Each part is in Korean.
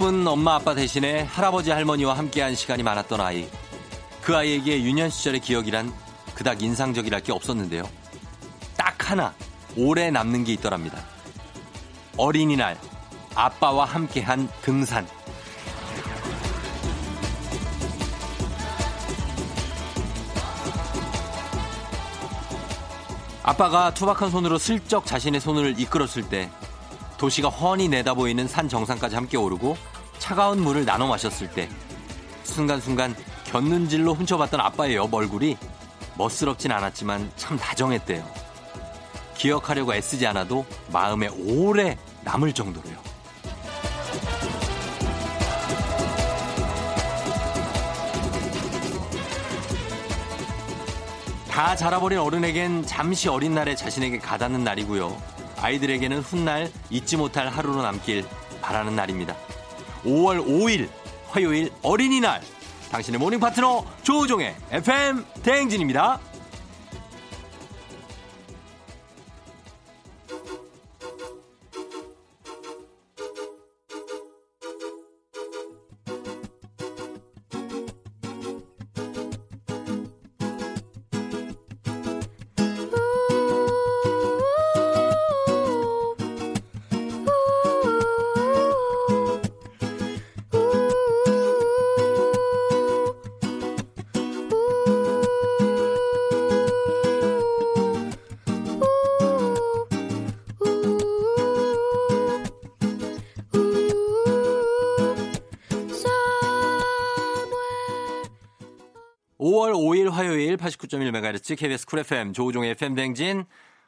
바쁜 엄마 아빠 대신에 할아버지 할머니와 함께한 시간이 많았던 아이. 그 아이에게 유년 시절의 기억이란 그닥 인상적이랄 게 없었는데요. 딱 하나 오래 남는 게 있더랍니다. 어린이날 아빠와 함께한 등산. 아빠가 투박한 손으로 슬쩍 자신의 손을 이끌었을 때 도시가 훤히 내다보이는 산 정상까지 함께 오르고 차가운 물을 나눠 마셨을 때 순간순간 곁눈질로 훔쳐봤던 아빠의 옆 얼굴이 멋스럽진 않았지만 참 다정했대요. 기억하려고 애쓰지 않아도 마음에 오래 남을 정도로요. 다 자라버린 어른에겐 잠시 어린 날에 자신에게 가닿는 날이고요. 아이들에게는 훗날 잊지 못할 하루로 남길 바라는 날입니다. 5월 5일 화요일 어린이날 당신의 모닝 파트너 조우종의 FM 대행진입니다. 89.1MHz KBS Cool FM 조우종의 FM 대행진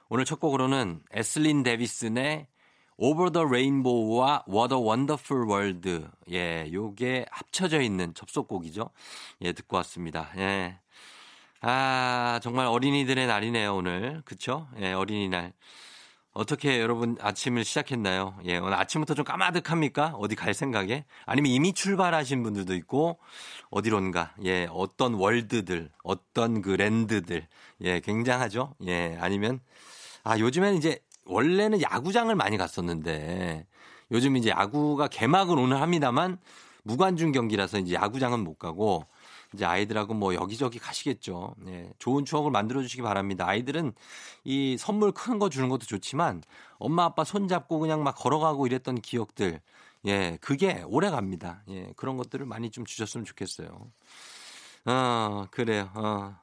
오늘 첫 곡으로는 Aselin Debison의 Over the Rainbow와 What a Wonderful World 예, 요게 합쳐져 있는 접속곡이죠. 예, 듣고 왔습니다. 예. 아, 정말 어린이들의 날이네요, 오늘. 그쵸? 예, 어린이날. 어떻게 여러분 아침을 시작했나요? 예, 오늘 아침부터 좀 까마득합니까? 어디 갈 생각에? 아니면 이미 출발하신 분들도 있고, 어디론가, 예, 어떤 월드들, 어떤 그 랜드들, 예, 굉장하죠? 예, 아니면, 아, 요즘에는 이제, 원래는 야구장을 많이 갔었는데, 요즘 이제 야구가 개막은 오늘 합니다만, 무관중 경기라서 이제 야구장은 못 가고, 이제 아이들하고 뭐 여기저기 가시겠죠. 예, 좋은 추억을 만들어 주시기 바랍니다. 아이들은 이 선물 큰 거 주는 것도 좋지만 엄마 아빠 손 잡고 그냥 막 걸어가고 이랬던 기억들 예, 그게 오래 갑니다. 예, 그런 것들을 많이 좀 주셨으면 좋겠어요. 어, 그래요. 어.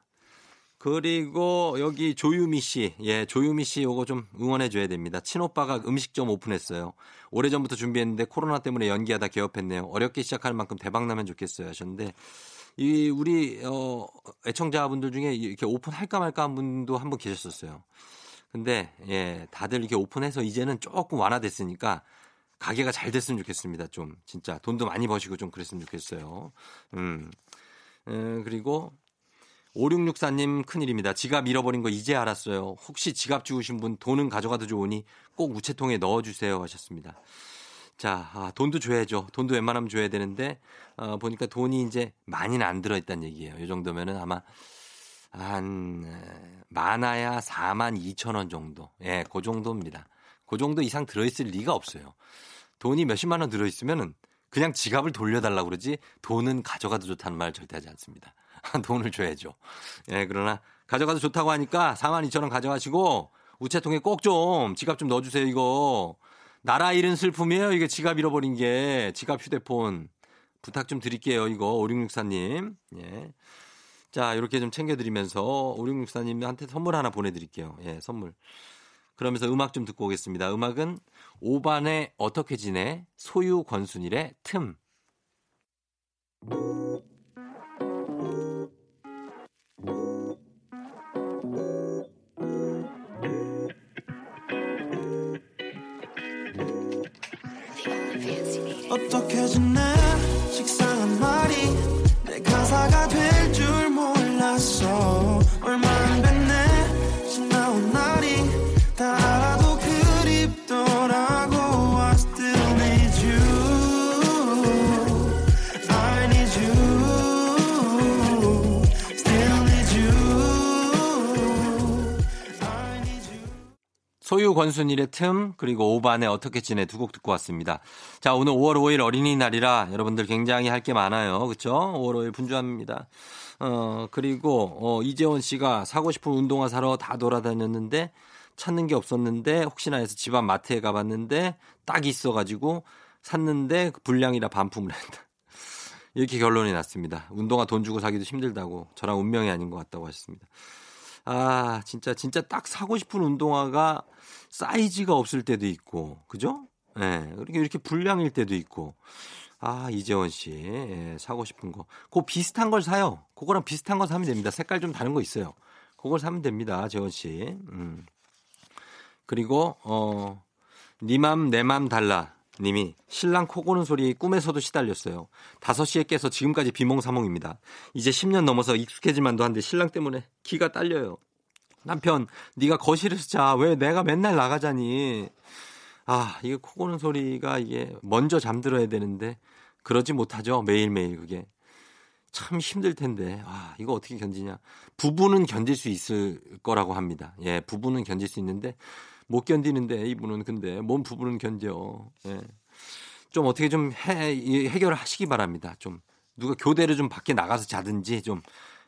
그리고 여기 조유미 씨, 예, 조유미 씨 요거 좀 응원해 줘야 됩니다. 친오빠가 음식점 오픈했어요. 오래전부터 준비했는데 코로나 때문에 연기하다 개업했네요. 어렵게 시작하는 만큼 대박 나면 좋겠어요 하셨는데 이 우리 어 애청자분들 중에 이렇게 오픈할까 말까 한 분도 한 분 계셨었어요. 근데 예, 다들 이렇게 오픈해서 이제는 조금 완화됐으니까 가게가 잘 됐으면 좋겠습니다. 좀 진짜 돈도 많이 버시고 좀 그랬으면 좋겠어요. 음. 음 그리고 5664님 큰일입니다. 지갑 잃어버린 거 이제 알았어요. 혹시 지갑 주우신 분 돈은 가져가도 좋으니 꼭 우체통에 넣어주세요 하셨습니다. 자, 아, 돈도 줘야죠. 돈도 웬만하면 줘야 되는데, 어, 보니까 돈이 이제 많이는 안 들어있다는 얘기예요. 이 정도면은 아마 한, 많아야 4만 2천 원 정도. 예, 그 정도입니다. 그 정도 이상 들어있을 리가 없어요. 돈이 몇십만 원 들어있으면은 그냥 지갑을 돌려달라고 그러지 돈은 가져가도 좋다는 말 절대 하지 않습니다. 돈을 줘야죠. 예, 그러나 가져가도 좋다고 하니까 4만 2천 원 가져가시고 우체통에 꼭 좀 지갑 좀 넣어주세요, 이거. 나라 잃은 슬픔이에요. 이게 지갑 잃어버린 게. 지갑 휴대폰. 부탁 좀 드릴게요. 이거. 5664님. 예. 자, 이렇게 좀 챙겨드리면서 5664님한테 선물 하나 보내드릴게요. 예, 선물. 그러면서 음악 좀 듣고 오겠습니다. 음악은 5반의 어떻게 지내? 소유 권순일의 틈. 소유 권순일의 틈 그리고 오반의 어떻게 지내 두 곡 듣고 왔습니다. 자 오늘 5월 5일 어린이날이라 여러분들 굉장히 할 게 많아요. 그렇죠? 5월 5일 분주합니다. 어 그리고 어, 이재원 씨가 사고 싶은 운동화 사러 다 돌아다녔는데 찾는 게 없었는데 혹시나 해서 집안 마트에 가봤는데 딱 있어가지고 샀는데 불량이라 반품을 했다. 이렇게 결론이 났습니다. 운동화 돈 주고 사기도 힘들다고 저랑 운명이 아닌 것 같다고 하셨습니다. 아, 진짜, 진짜 딱 사고 싶은 운동화가 사이즈가 없을 때도 있고, 그죠? 예, 네, 이렇게, 이렇게 불량일 때도 있고. 아, 이재원 씨, 예, 사고 싶은 거. 그 비슷한 걸 사요. 그거랑 비슷한 거 사면 됩니다. 색깔 좀 다른 거 있어요. 그걸 사면 됩니다, 재원 씨. 음. 그리고, 어, 니맘, 내맘 달라. 님이 신랑 코 고는 소리 꿈에서도 시달렸어요. 5시에 깨서 지금까지 비몽사몽입니다. 이제 10년 넘어서 익숙해질만도 한데 신랑 때문에 기가 딸려요. 남편, 네가 거실에서 자. 왜 내가 맨날 나가자니. 아, 이게 코 고는 소리가 이게 먼저 잠들어야 되는데 그러지 못하죠. 매일매일 그게. 참 힘들 텐데. 아, 이거 어떻게 견디냐. 부부는 견딜 수 있을 거라고 합니다. 예, 부부는 견딜 수 있는데 못 견디는데 이분은 근데 몸 부분은 견뎌. 예. 좀 어떻게 좀 해, 해결을 하시기 바랍니다. 좀 누가 교대를 좀 밖에 나가서 자든지 좀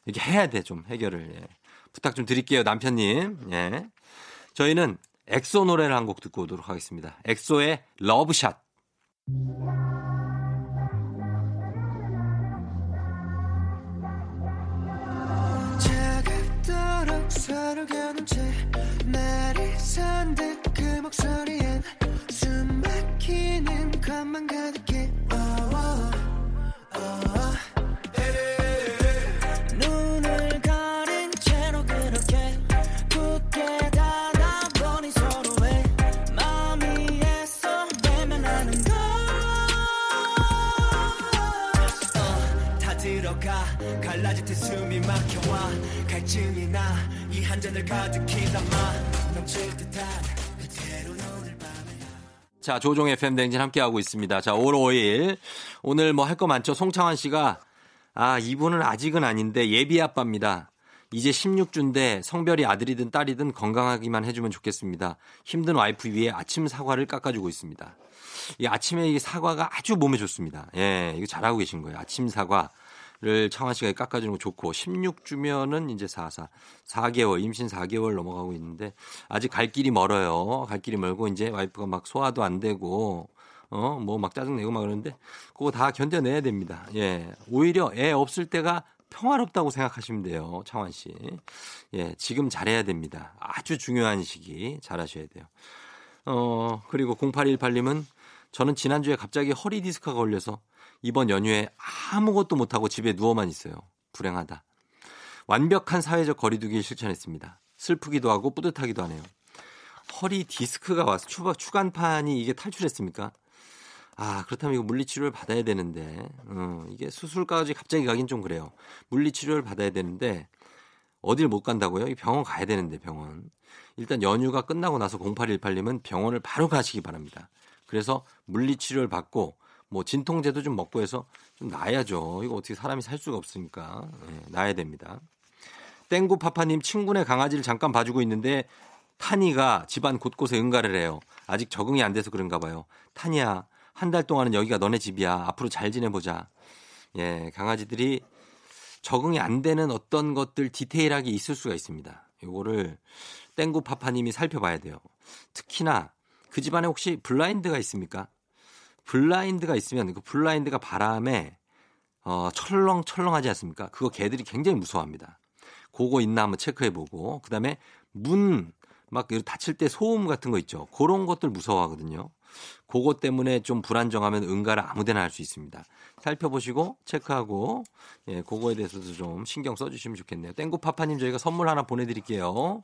이렇게 해야 돼 좀 해결을. 예. 부탁 좀 드릴게요 남편님. 예. 저희는 엑소 노래를 한 곡 듣고 오도록 하겠습니다. 엑소의 Love Shot. 서로 겨눈 채 날이 선 듯 그 목소리엔 숨 막히는 것만 가득해 자, 조종의 팬댕진 함께하고 있습니다. 자, 5월 5일. 오늘 뭐 할 거 많죠? 송창환 씨가, 아, 이분은 아직은 아닌데 예비 아빠입니다. 이제 16주인데 성별이 아들이든 딸이든 건강하기만 해주면 좋겠습니다. 힘든 와이프 위에 아침 사과를 깎아주고 있습니다. 이 아침에 이 사과가 아주 몸에 좋습니다. 예, 이거 잘하고 계신 거예요. 아침 사과. 를 청아 씨가 깎아주는 거 좋고 16주면은 이제 44 4개월 임신 4개월 넘어가고 있는데 아직 갈 길이 멀어요. 갈 길이 멀고 이제 와이프가 막 소화도 안 되고 어 뭐 막 짜증 내고 막 그러는데 그거 다 견뎌내야 됩니다. 예. 오히려 애 없을 때가 평화롭다고 생각하시면 돼요. 창환 씨. 예, 지금 잘해야 됩니다. 아주 중요한 시기 잘하셔야 돼요. 어, 그리고 0818님은 저는 지난주에 갑자기 허리 디스크가 걸려서 이번 연휴에 아무것도 못하고 집에 누워만 있어요. 불행하다. 완벽한 사회적 거리두기를 실천했습니다. 슬프기도 하고 뿌듯하기도 하네요. 허리 디스크가 와서 추가, 추간판이 이게 탈출했습니까? 아, 그렇다면 이거 물리치료를 받아야 되는데, 어, 이게 수술까지 갑자기 가긴 좀 그래요. 물리치료를 받아야 되는데, 어딜 못 간다고요? 병원 가야 되는데, 병원. 일단 연휴가 끝나고 나서 0818님은 병원을 바로 가시기 바랍니다. 그래서 물리치료를 받고 뭐 진통제도 좀 먹고 해서 좀 나야죠. 이거 어떻게 사람이 살 수가 없으니까 네, 나야 됩니다. 땡구 파파님 친구네 강아지를 잠깐 봐주고 있는데 타니가 집안 곳곳에 응가를 해요. 아직 적응이 안 돼서 그런가 봐요. 타니야 한 달 동안은 여기가 너네 집이야. 앞으로 잘 지내보자. 예, 강아지들이 적응이 안 되는 어떤 것들 디테일하게 있을 수가 있습니다. 요거를 땡구 파파님이 살펴봐야 돼요. 특히나 그 집안에 혹시 블라인드가 있습니까? 블라인드가 있으면 그 블라인드가 바람에 어, 철렁철렁하지 않습니까? 그거 개들이 굉장히 무서워합니다. 그거 있나 한번 체크해보고 그다음에 문 막 닫힐 때 소음 같은 거 있죠. 그런 것들 무서워하거든요. 그것 때문에 좀 불안정하면 응가를 아무데나 할 수 있습니다. 살펴보시고 체크하고 예, 그거에 대해서도 좀 신경 써주시면 좋겠네요. 땡구파파님 저희가 선물 하나 보내드릴게요.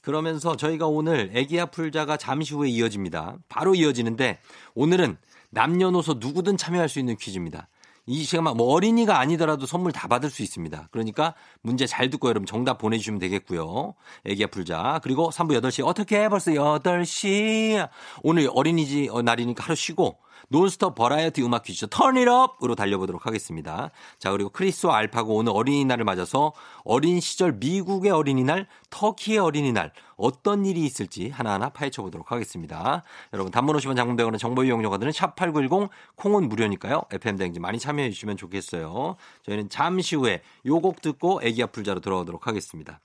그러면서 저희가 오늘 애기야 풀자가 잠시 후에 이어집니다. 바로 이어지는데 오늘은 남녀노소 누구든 참여할 수 있는 퀴즈입니다. 이 시간만 뭐 어린이가 아니더라도 선물 다 받을 수 있습니다. 그러니까 문제 잘 듣고 여러분 정답 보내주시면 되겠고요. 애기야 풀자. 그리고 3부 8시 어떻게 해? 벌써 8시. 오늘 어린이집 어, 날이니까 하루 쉬고 논스톱 버라이어티 음악 퀴즈 Turn It Up으로 달려보도록 하겠습니다. 자, 그리고 크리스와 알파고 오늘 어린이날을 맞아서 어린 시절 미국의 어린이날, 터키의 어린이날 어떤 일이 있을지 하나하나 파헤쳐 보도록 하겠습니다. 여러분 단문 50원 장문 100원은 정보 이용료가 드는 샵8910 콩은 무료니까요. FM 대행진 많이 참여해 주시면 좋겠어요. 저희는 잠시 후에 요곡 듣고 애기야 풀자로 돌아오도록 하겠습니다.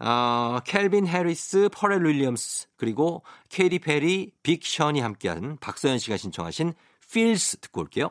어, Calvin Harris, Pharrell Williams, 그리고 Katy Perry, Big Sean이 함께한 박서연 씨가 신청하신 Feels 듣고 올게요.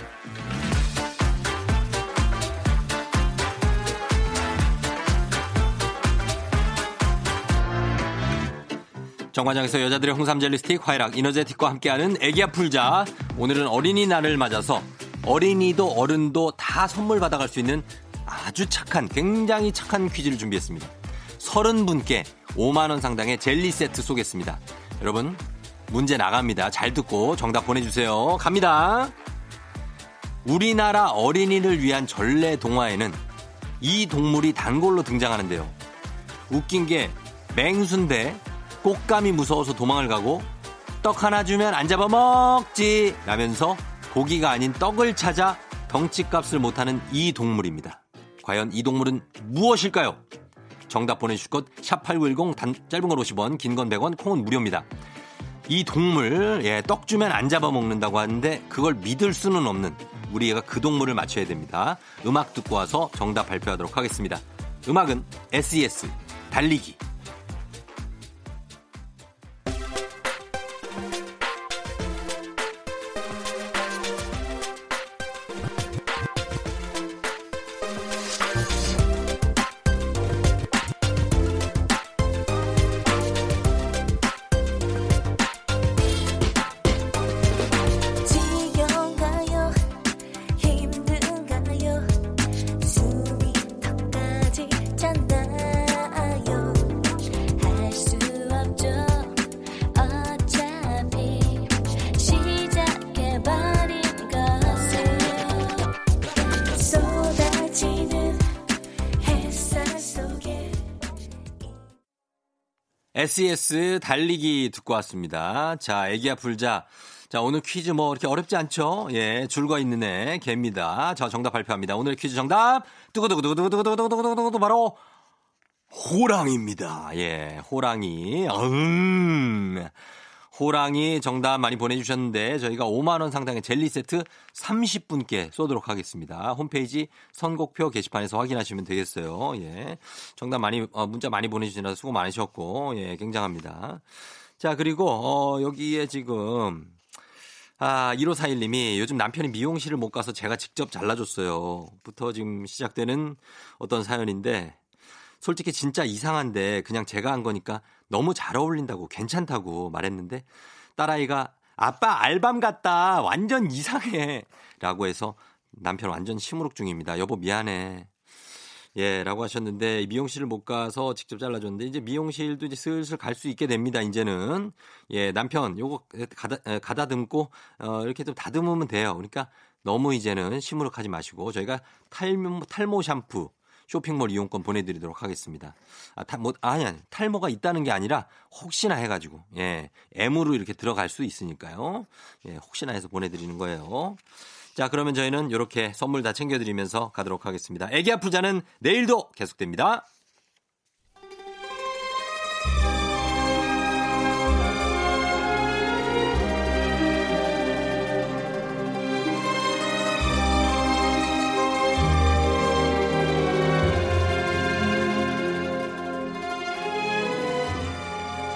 정관장에서 여자들의 홍삼 젤리 스틱 화이락 이너제틱과 함께하는 애기야 풀자. 오늘은 어린이날을 맞아서 어린이도 어른도 다 선물 받아갈 수 있는 아주 착한 굉장히 착한 퀴즈를 준비했습니다. 30분께 5만원 상당의 젤리 세트 쏘겠습니다. 여러분, 문제 나갑니다. 잘 듣고 정답 보내주세요. 갑니다. 우리나라 어린이를 위한 전래 동화에는 이 동물이 단골로 등장하는데요. 웃긴 게 맹수인데 꽃감이 무서워서 도망을 가고 떡 하나 주면 안 잡아먹지 라면서 고기가 아닌 떡을 찾아 덩치값을 못하는 이 동물입니다. 과연 이 동물은 무엇일까요? 정답 보내주실 것, 샵8910, 단, 짧은 건 50원, 긴 건 100원, 콩은 무료입니다. 이 동물, 예, 떡 주면 안 잡아먹는다고 하는데 그걸 믿을 수는 없는 우리 애가 그 동물을 맞춰야 됩니다. 음악 듣고 와서 정답 발표하도록 하겠습니다. 음악은 SES, 달리기. SES 달리기 듣고 왔습니다. 자, 애기야 불자. 자, 오늘 퀴즈 뭐 이렇게 어렵지 않죠? 예, 줄거 있는 애, 개입니다. 자, 정답 발표합니다. 오늘 퀴즈 정답! 뚜구두구두구두구두구두구두구두구 바로 호랑입니다. 예, 호랑이. 음. 호랑이 정답 많이 보내주셨는데 저희가 5만원 상당의 젤리 세트 30분께 쏘도록 하겠습니다. 홈페이지 선곡표 게시판에서 확인하시면 되겠어요. 예. 정답 많이, 어, 문자 많이 보내주시느라 수고 많으셨고, 예, 굉장합니다. 자, 그리고, 어, 여기에 지금, 아, 1541님이 요즘 남편이 미용실을 못 가서 제가 직접 잘라줬어요. 부터 지금 시작되는 어떤 사연인데, 솔직히 진짜 이상한데 그냥 제가 한 거니까 너무 잘 어울린다고 괜찮다고 말했는데 딸아이가 아빠 알밤 같다 완전 이상해 라고 해서 남편 완전 시무룩 중입니다. 여보 미안해. 예, 라고 하셨는데 미용실을 못 가서 직접 잘라줬는데 이제 미용실도 이제 슬슬 갈 수 있게 됩니다. 이제는 예, 남편 요거 가다 에, 가다듬고 어 이렇게 좀 다듬으면 돼요. 그러니까 너무 이제는 시무룩하지 마시고 저희가 탈모 탈모 샴푸 쇼핑몰 이용권 보내드리도록 하겠습니다. 아, 타, 뭐, 아니, 아니, 탈모가 있다는 게 아니라 혹시나 해가지고, 예, M으로 이렇게 들어갈 수 있으니까요. 예, 혹시나 해서 보내드리는 거예요. 자, 그러면 저희는 이렇게 선물 다 챙겨드리면서 가도록 하겠습니다. 애기 아프자는 내일도 계속됩니다.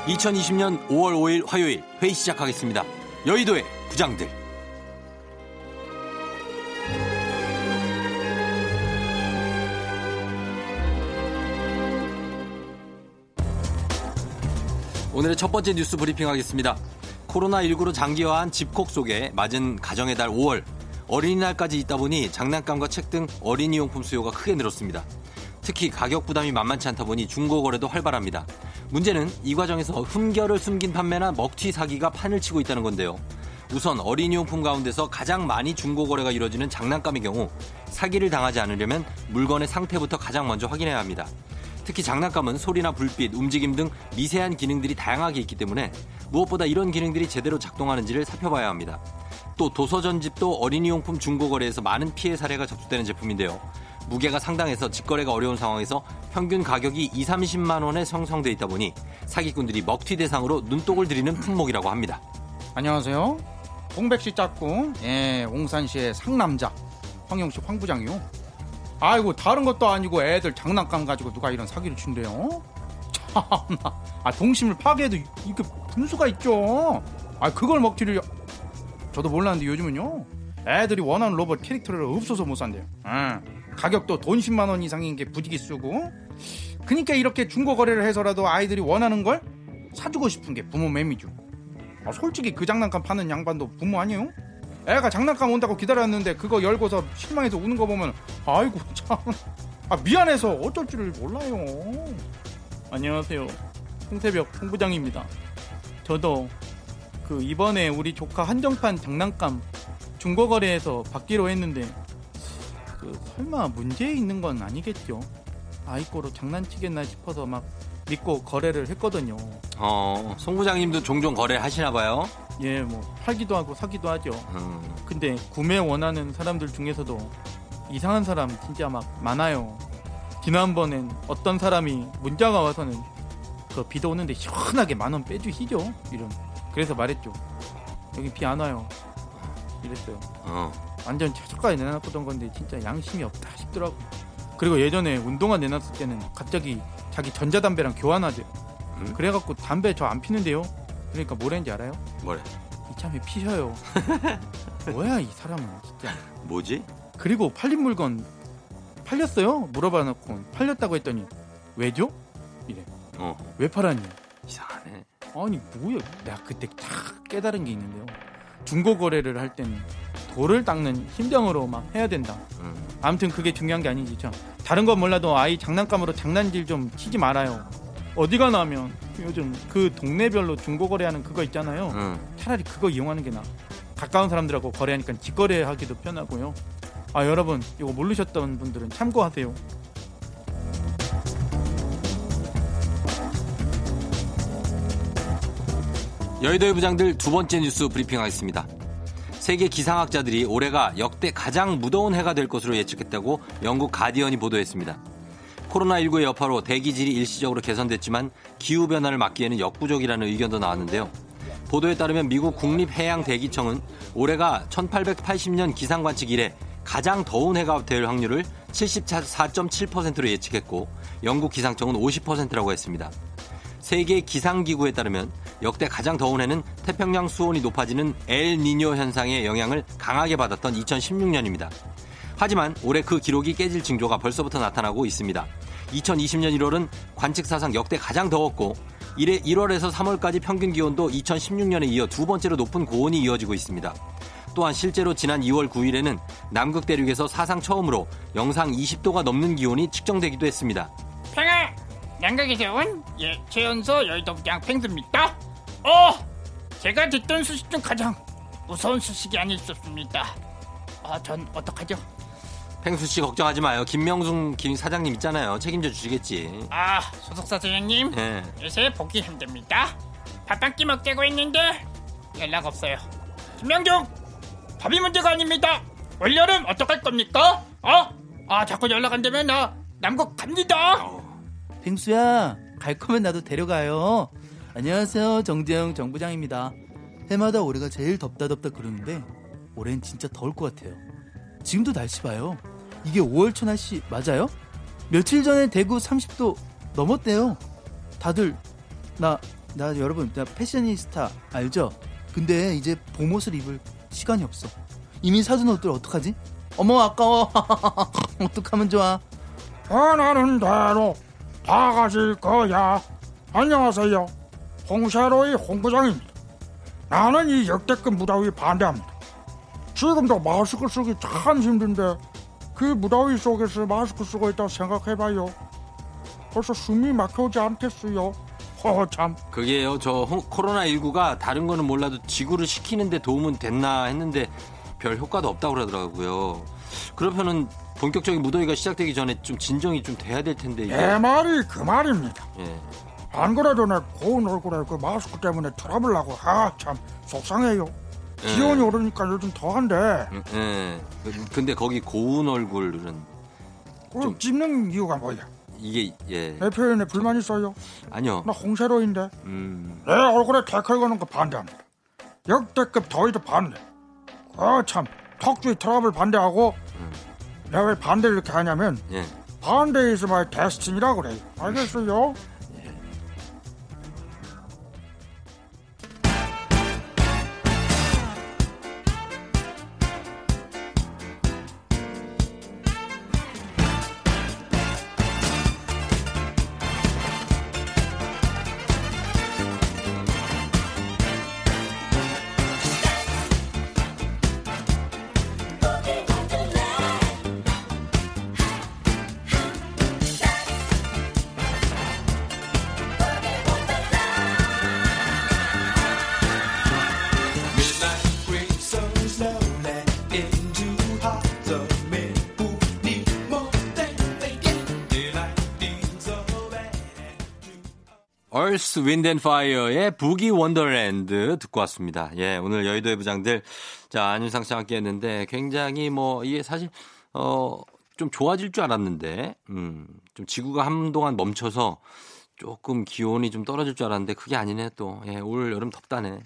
(2020년 5월 5일) 화요일 회의 시작하겠습니다 여의도의 부장들 오늘의 첫 번째 뉴스 브리핑 하겠습니다. 코로나19로 장기화한 집콕 속에 맞은 가정의 달 5월 어린이날까지 있다 보니 장난감과 책 등 어린이용품 수요가 크게 늘었습니다. 특히 가격 부담이 만만치 않다 보니 중고 거래도 활발합니다. 문제는 이 과정에서 흠결을 숨긴 판매나 먹튀 사기가 판을 치고 있다는 건데요. 우선 어린이용품 가운데서 가장 많이 중고 거래가 이루어지는 장난감의 경우 사기를 당하지 않으려면 물건의 상태부터 가장 먼저 확인해야 합니다. 특히 장난감은 소리나 불빛, 움직임 등 미세한 기능들이 다양하게 있기 때문에 무엇보다 이런 기능들이 제대로 작동하는지를 살펴봐야 합니다. 또 도서전집도 어린이용품 중고거래에서 많은 피해 사례가 접수되는 제품인데요. 무게가 상당해서 직거래가 어려운 상황에서 평균 가격이 2, 30만 원에 형성돼 있다 보니 사기꾼들이 먹튀 대상으로 눈독을 들이는 품목이라고 합니다. 안녕하세요. 홍백시 짝꿍, 예, 옹산시의 상남자, 황영씨 황부장이요. 아이고, 다른 것도 아니고 애들 장난감 가지고 누가 이런 사기를 친대요? 참나. 아, 동심을 파괴해도 이게 분수가 있죠. 아, 그걸 먹튀를. 저도 몰랐는데 요즘은요. 애들이 원하는 로봇 캐릭터를 없어서 못 산대요. 예. 가격도 돈 10만 원 이상인 게 부지기 쓰고. 그니까 이렇게 중고 거래를 해서라도 아이들이 원하는 걸 사주고 싶은 게 부모 맴이죠. 아, 솔직히 그 장난감 파는 양반도 부모 아니에요? 애가 장난감 온다고 기다렸는데 그거 열고서 실망해서 우는 거 보면 아이고 참 아, 미안해서 어쩔 줄을 몰라요. 안녕하세요. 홍세벽 홍부장입니다. 저도 그 이번에 우리 조카 한정판 장난감 중고 거래에서 받기로 했는데 그 설마 문제 있는 건 아니겠죠? 아이꼬로 장난치겠나 싶어서 막 믿고 거래를 했거든요. 어, 송 부장님도 종종 거래하시나 봐요. 예, 뭐 팔기도 하고 사기도 하죠. 음, 근데 구매 원하는 사람들 중에서도 이상한 사람 진짜 막 많아요. 지난번엔 어떤 사람이 문자가 와서는 그 비도 오는데 시원하게 만 원 빼주시죠? 이런. 그래서 말했죠. 여기 비 안 와요. 이랬어요. 어, 완전 최저가에 내놨던 건데 진짜 양심이 없다 싶더라고. 그리고 예전에 운동화 내놨을 때는 갑자기 자기 전자담배랑 교환하재. 음? 그래갖고 담배 저 안 피는데요. 그러니까 뭐랬는지 알아요? 뭐래? 이참에 피셔요. 뭐야 이 사람은 진짜. 뭐지? 그리고 팔린 물건 팔렸어요? 물어봐 놓고 팔렸다고 했더니 왜죠? 이래. 어, 왜 팔았니? 이상하네. 아니 뭐야? 내가 그때 딱 깨달은 게 있는데요. 중고 거래를 할 때는 돌을 닦는 심정으로 막 해야 된다. 음, 아무튼 그게 중요한 게 아니지 참. 다른 건 몰라도 아이 장난감으로 장난질 좀 치지 말아요. 어디 가 나면 요즘 그 동네별로 중고 거래하는 그거 있잖아요. 음. 차라리 그거 이용하는 게 나아. 가까운 사람들하고 거래하니까 직거래하기도 편하고요. 아 여러분 이거 모르셨던 분들은 참고하세요. 여의도의 부장들 두 번째 뉴스 브리핑하겠습니다. 세계 기상학자들이 올해가 역대 가장 무더운 해가 될 것으로 예측했다고 영국 가디언이 보도했습니다. 코로나19의 여파로 대기질이 일시적으로 개선됐지만 기후변화를 막기에는 역부족이라는 의견도 나왔는데요. 보도에 따르면 미국 국립해양대기청은 올해가 1880년 기상관측 이래 가장 더운 해가 될 확률을 74.7%로 예측했고 영국 기상청은 50%라고 했습니다. 세계 기상기구에 따르면 역대 가장 더운 해는 태평양 수온이 높아지는 엘 니뇨 현상의 영향을 강하게 받았던 2016년입니다. 하지만 올해 그 기록이 깨질 징조가 벌써부터 나타나고 있습니다. 2020년 1월은 관측 사상 역대 가장 더웠고 이래 1월에서 3월까지 평균 기온도 2016년에 이어 두 번째로 높은 고온이 이어지고 있습니다. 또한 실제로 지난 2월 9일에는 남극 대륙에서 사상 처음으로 영상 20도가 넘는 기온이 측정되기도 했습니다. 평화 양각에서 온 예, 최연소 여의도부장 팽수입니다. 어, 제가 듣던 소식 중 가장 무서운 소식이 아닐 수 없습니다. 아, 전 어떡하죠? 팽수 씨 걱정하지 마요. 김명중 김 사장님 있잖아요. 책임져 주시겠지. 아 소속사 사장님 예. 요새 보기 힘듭니다 밥 한 끼 먹자고 했는데 연락 없어요 김명중 밥이 문제가 아닙니다 올여름 어떡할 겁니까? 어? 아 자꾸 연락 안 되면 나 남국 갑니다 빙수야 갈 거면 나도 데려가요. 안녕하세요 정재영 정부장입니다. 해마다 올해가 제일 덥다 덥다 그러는데 올해는 진짜 더울 것 같아요. 지금도 날씨 봐요. 이게 5월 초 날씨 맞아요? 며칠 전에 대구 30도 넘었대요. 다들 나, 나 여러분 나 패셔니스타 알죠? 근데 이제 봄옷을 입을 시간이 없어. 이미 사둔 옷들 어떡하지? 어머 아까워. 어떡하면 좋아? 원하는 대로 다 가질 거야. 안녕하세요. 홍세로의 홍부장입니다. 나는 이 역대급 무더위 반대합니다. 지금도 마스크 쓰기 참 힘든데 그 무더위 속에서 마스크 쓰고 있다 생각해봐요. 벌써 숨이 막혀오지 않겠어요. 허 참. 그게요. 저 코로나 19가 다른 거는 몰라도 지구를 식히는데 도움은 됐나 했는데 별 효과도 없다고 그러더라고요. 그러면은 본격적인 무더위가 시작되기 전에 좀 진정이 좀 돼야 될 텐데 이게. 내 말이 그 말입니다. 예. 안 그래도 내 고운 얼굴에 그 마스크 때문에 트러블 나고 아 참 속상해요. 기온이 오르니까 요즘 더한데 음, 예. 근데 거기 고운 얼굴은 좀- 찝는 이유가 뭐야? 이게 예. 내 표현에 불만 있어요? 아니요. 나 홍세로인데 음. 내 얼굴에 태클 거는 거 반대합니다. 역대급 더위도 반대. 아 참 턱주의 트러블 반대하고 내가 왜 반대를 이렇게 하냐면 예. 반대 is my destiny라고 그래요. 알겠어요? Earth Wind Fire의 Boogie Wonderland 듣고 왔습니다. 예, 오늘 여의도의 부장들 자, 안윤상 씨와 함께 했는데 굉장히 뭐 이게 사실 어 좀 좋아질 줄 알았는데 음, 좀 지구가 한동안 멈춰서 조금 기온이 좀 떨어질 줄 알았는데 그게 아니네 또. 예, 올 여름 덥다네.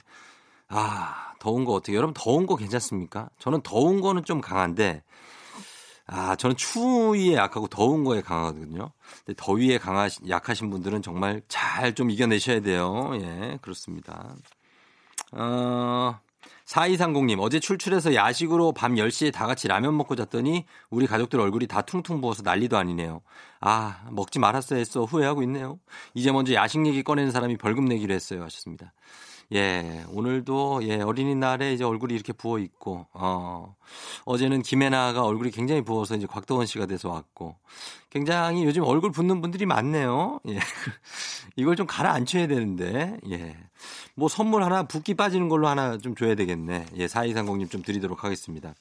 아, 더운 거 어떻게? 여러분 더운 거 괜찮습니까? 저는 더운 거는 좀 강한데 아, 저는 추위에 약하고 더운 거에 강하거든요. 근데 더위에 강하신, 약하신 분들은 정말 잘 좀 이겨내셔야 돼요. 예, 그렇습니다. 어, 4230님, 어제 출출해서 야식으로 밤 10시에 다 같이 라면 먹고 잤더니 우리 가족들 얼굴이 다 퉁퉁 부어서 난리도 아니네요. 아, 먹지 말았어야 했어. 후회하고 있네요. 이제 먼저 야식 얘기 꺼내는 사람이 벌금 내기로 했어요. 하셨습니다. 예, 오늘도 예, 어린이날에 이제 얼굴이 이렇게 부어 있고, 어, 어제는 김혜나가 얼굴이 굉장히 부어서 이제 곽도원 씨가 돼서 왔고, 굉장히 요즘 얼굴 붓는 분들이 많네요. 예. 이걸 좀 가라앉혀야 되는데, 예. 뭐 선물 하나 붓기 빠지는 걸로 하나 좀 줘야 되겠네. 예, 4230님 좀 드리도록 하겠습니다.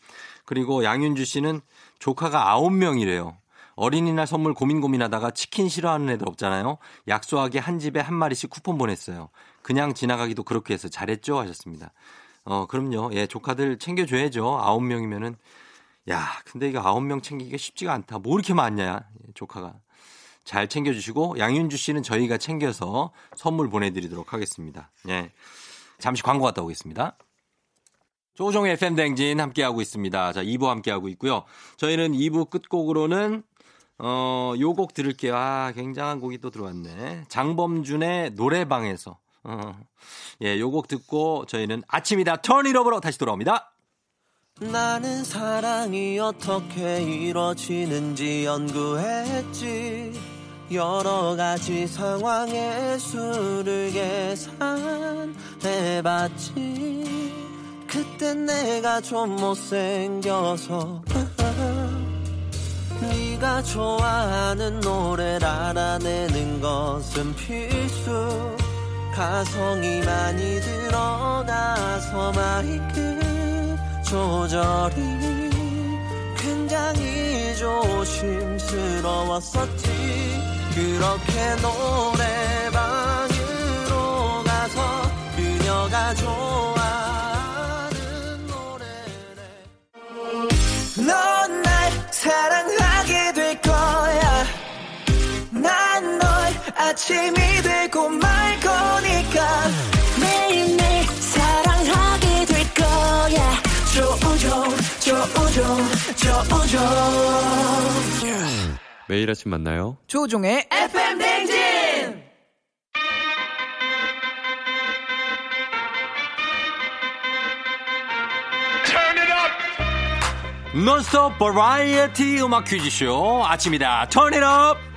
그리고 양윤주 씨는 조카가 9명이래요. 어린이날 선물 고민 고민하다가 치킨 싫어하는 애들 없잖아요. 약소하게 한 집에 한 마리씩 쿠폰 보냈어요. 그냥 지나가기도 그렇게 해서 잘했죠 하셨습니다. 어, 그럼요. 예, 조카들 챙겨줘야죠. 아홉 명이면은. 야, 근데 이거 아홉 명 챙기기가 쉽지가 않다. 뭐 이렇게 많냐, 예, 조카가. 잘 챙겨주시고, 양윤주 씨는 저희가 챙겨서 선물 보내드리도록 하겠습니다. 예. 잠시 광고 갔다 오겠습니다. 조종의 FM댕진 함께하고 있습니다. 자, 2부 함께하고 있고요. 저희는 2부 끝곡으로는, 어, 요 곡 들을게요. 아, 굉장한 곡이 또 들어왔네. 장범준의 노래방에서. 어, 예, 요 곡 듣고 저희는 아침이다 턴이러브로 다시 돌아옵니다. 나는 사랑이 어떻게 이루어지는지 연구했지 여러 가지 상황의 수를 계산해봤지 그땐 내가 좀 못생겨서 네가 좋아하는 노래를 알아내는 것은 필수. 가성이 많이 들어가서 마이크 조절이 굉장히 조심스러웠었지. 그렇게 노래방으로 가서 그녀가 좋아하는 노래를. 넌 날 사랑하 아침이 되고 말 거니까 매일매일 사랑하게 될 거야. 조우종 조우종 조우종 매일 아침 만나요. 조종의 FM 댕진 논스톱 버라이어티 음악 퀴즈쇼. 아침이다. 턴잇업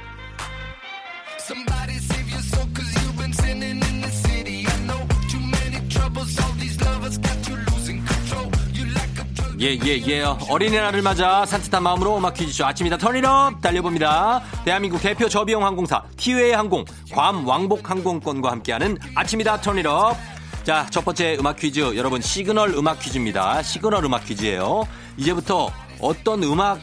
예 예 예. 어린이날을 맞아 산뜻한 마음으로 음악 퀴즈쇼 아침이다. Turn It Up 달려봅니다. 대한민국 대표 저비용 항공사 티웨이 항공 괌 왕복 항공권과 함께하는 아침이다. Turn It Up 자 첫 번째 음악 퀴즈. 여러분 시그널 음악 퀴즈입니다. 시그널 음악 퀴즈예요. 이제부터 어떤 음악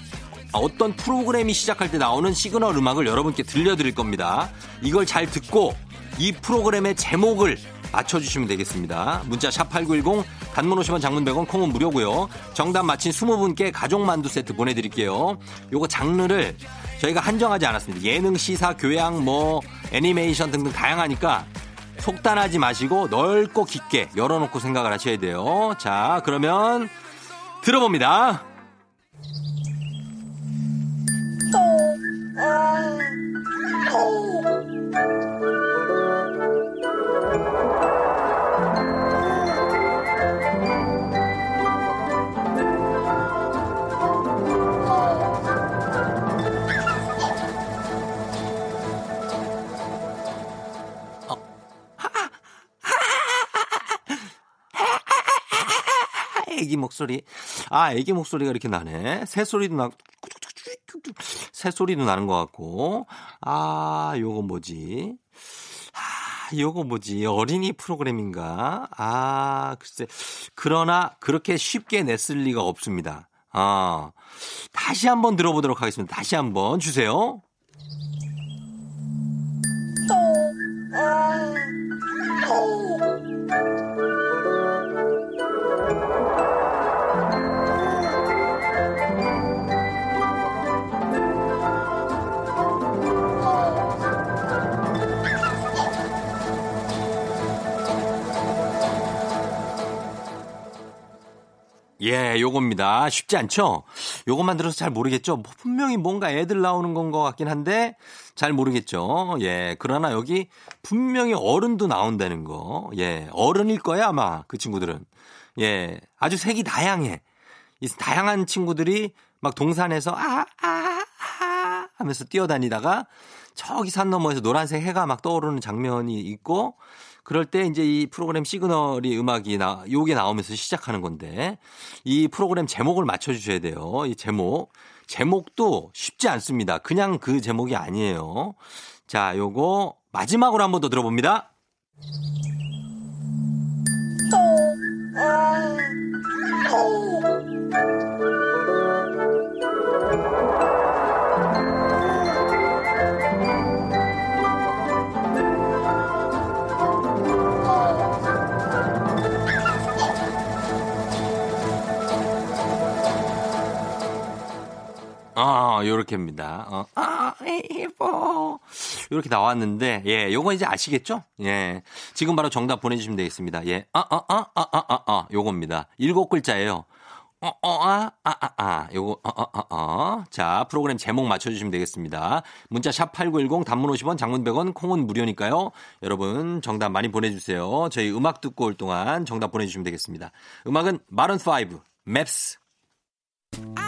아, 어떤 프로그램이 시작할 때 나오는 시그널 음악을 여러분께 들려드릴 겁니다. 이걸 잘 듣고 이 프로그램의 제목을 맞춰주시면 되겠습니다. 문자 샵 8910 단문 50원 장문 100원 콩은 무료고요. 정답 맞힌 20분께 가족 만두 세트 보내드릴게요. 요거 장르를 저희가 한정하지 않았습니다. 예능, 시사, 교양, 뭐 애니메이션 등등 다양하니까 속단하지 마시고 넓고 깊게 열어놓고 생각을 하셔야 돼요. 자 그러면 들어봅니다. 애기 목소리. 아, 애기 목소리가 이렇게 나네. 새 소리도 나, 새 소리도 나는 것 같고. 아, 요거 뭐지? 아, 요거 뭐지? 어린이 프로그램인가? 아, 글쎄. 그러나 그렇게 쉽게 냈을 리가 없습니다. 아, 다시 한번 들어보도록 하겠습니다. 다시 한번 주세요. 예, 요겁니다. 쉽지 않죠? 요것만 들어서 잘 모르겠죠? 뭐 분명히 뭔가 애들 나오는 건 것 같긴 한데 잘 모르겠죠? 예, 그러나 여기 분명히 어른도 나온다는 거. 예, 어른일 거야, 아마 그 친구들은. 예, 아주 색이 다양해. 이 다양한 친구들이 막 동산에서 아, 아, 아 하면서 뛰어다니다가 저기 산 너머에서 노란색 해가 막 떠오르는 장면이 있고 그럴 때 이제 이 프로그램 시그널이 음악이 나, 요게 나오면서 시작하는 건데 이 프로그램 제목을 맞춰주셔야 돼요. 이 제목. 제목도 쉽지 않습니다. 그냥 그 제목이 아니에요. 자, 요거 마지막으로 한 번 더 들어봅니다. 아, 요렇게입니다. 어, 아, 예뻐. 요렇게 나왔는데, 예, 요거 이제 아시겠죠? 예. 지금 바로 정답 보내주시면 되겠습니다. 예, 아, 아, 아, 아, 아, 아, 아, 요겁니다. 일곱 글자예요. 어, 어, 아, 아, 아, 아, 요거, 어, 어, 어, 어. 자, 프로그램 제목 맞춰주시면 되겠습니다. 문자 샵 8910 단문 50원, 장문 100원, 콩은 무료니까요. 여러분, 정답 많이 보내주세요. 저희 음악 듣고 올 동안 정답 보내주시면 되겠습니다. 음악은 마룬5, 맵스. I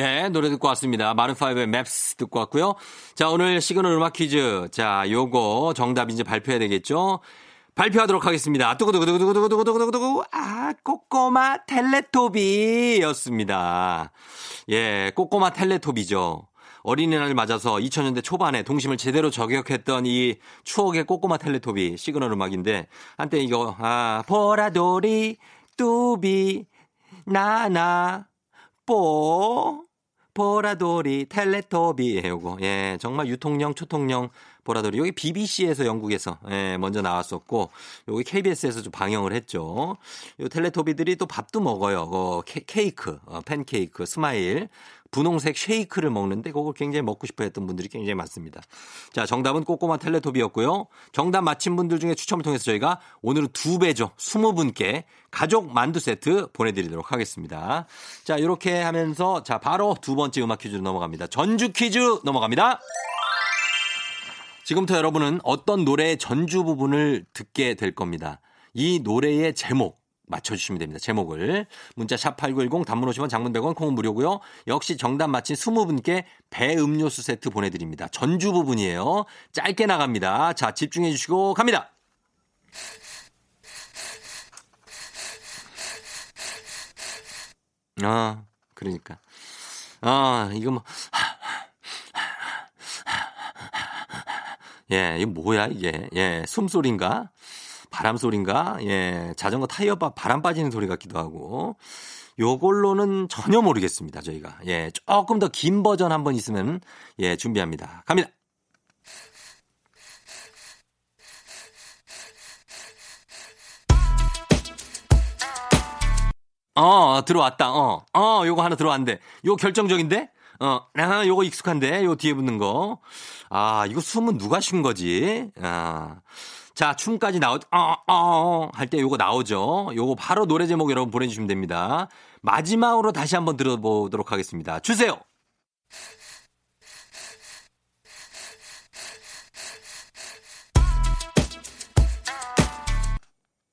네, 노래 듣고 왔습니다. Maroon 5의 Maps 듣고 왔고요. 자, 오늘 시그널 음악 퀴즈. 자, 요거 정답 이제 발표해야 되겠죠? 발표하도록 하겠습니다. 두구두구두구두구두구두구두구두구. 아, 꼬꼬마 텔레토비 였습니다. 예, 꼬꼬마 텔레토비죠. 어린이날을 맞아서 2000년대 초반에 동심을 제대로 저격했던 이 추억의 꼬꼬마 텔레토비 시그널 음악인데 한때 이거 아 보라돌이 뚜비 나나 뽀 보라돌이 텔레토비 요거 예 정말 유통령 초통령 보라돌이 여기 BBC에서 영국에서 예 먼저 나왔었고 여기 KBS에서 좀 방영을 했죠. 요 텔레토비들이 또 밥도 먹어요. 어, 케- 케이크, 어, 팬케이크, 스마일, 분홍색 쉐이크를 먹는데 그걸 굉장히 먹고 싶어 했던 분들이 굉장히 많습니다. 자, 정답은 꼬꼬마 텔레토비였고요. 정답 맞힌 분들 중에 추첨을 통해서 저희가 오늘은 두 배죠. 20분께 가족 만두 세트 보내드리도록 하겠습니다. 자, 이렇게 하면서 자, 바로 두 번째 음악 퀴즈로 넘어갑니다. 전주 퀴즈 넘어갑니다. 지금부터 여러분은 어떤 노래의 전주 부분을 듣게 될 겁니다. 이 노래의 제목 맞춰주시면 됩니다. 제목을. 문자 샵8910 단문 50원 장문 100원 콩은 무료고요. 역시 정답 맞힌 20분께 배 음료수 세트 보내드립니다. 전주 부분이에요. 짧게 나갑니다. 자 집중해 주시고 갑니다. 아 그러니까 아 이거 뭐 예, 이거 뭐야, 이게. 예, 숨소리인가? 바람 소리인가? 예, 자전거 타이어 바, 바람 빠지는 소리 같기도 하고. 요걸로는 전혀 모르겠습니다, 저희가. 예, 조금 더 긴 버전 한번 있으면, 예, 준비합니다. 갑니다. 어, 들어왔다. 어, 어, 요거 하나 들어왔는데. 요거 결정적인데? 어, 아, 요거 익숙한데? 요 뒤에 붙는 거. 아, 이거 숨은 누가 쉰 거지? 아. 자, 춤까지 나오, 어, 어, 어, 할 때 요거 나오죠. 요거 바로 노래 제목 여러분 보내주시면 됩니다. 마지막으로 다시 한번 들어보도록 하겠습니다. 주세요!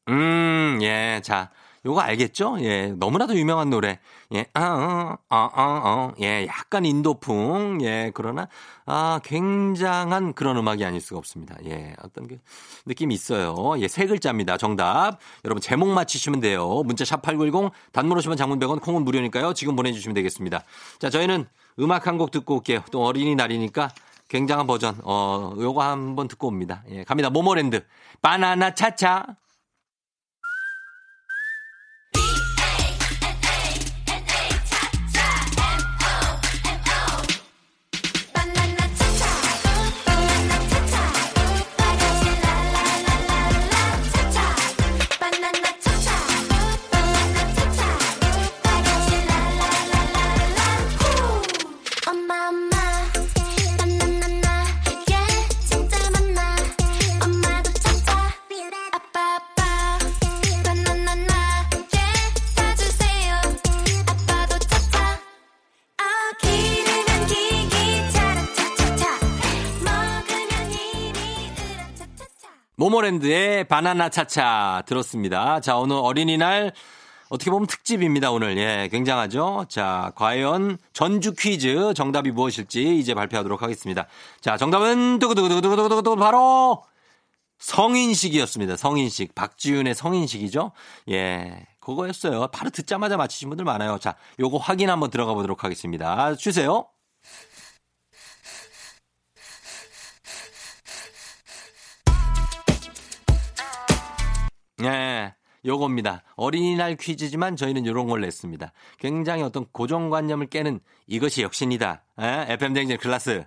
음, 예, 자. 요거 알겠죠? 예, 너무나도 유명한 노래. 예, 아, 어, 어, 어, 어, 예, 약간 인도풍. 예, 그러나, 아, 굉장한 그런 음악이 아닐 수가 없습니다. 예, 어떤 그 느낌이 있어요. 예, 세 글자입니다. 정답. 여러분, 제목 맞히시면 돼요. 문자 샵8910, 단문 오시면 장문 100원, 콩은 무료니까요. 지금 보내주시면 되겠습니다. 자, 저희는 음악 한 곡 듣고 올게요. 또 어린이날이니까 굉장한 버전, 어, 요거 한번 듣고 옵니다. 예, 갑니다. 모모랜드. 바나나 차차. 모모랜드의 바나나 차차 들었습니다. 자, 오늘 어린이날 어떻게 보면 특집입니다, 오늘. 예, 굉장하죠? 자, 과연 전주 퀴즈 정답이 무엇일지 이제 발표하도록 하겠습니다. 자, 정답은 두구두구두구두구두구 바로 성인식이었습니다. 성인식. 박지윤의 성인식이죠? 예. 그거였어요. 바로 듣자마자 맞히신 분들 많아요. 자, 요거 확인 한번 들어가 보도록 하겠습니다. 주세요. 예. 요겁니다. 어린이날 퀴즈지만 저희는 요런 걸 냈습니다. 굉장히 어떤 고정관념을 깨는 이것이 혁신이다. 예? FM 대행진 클라스.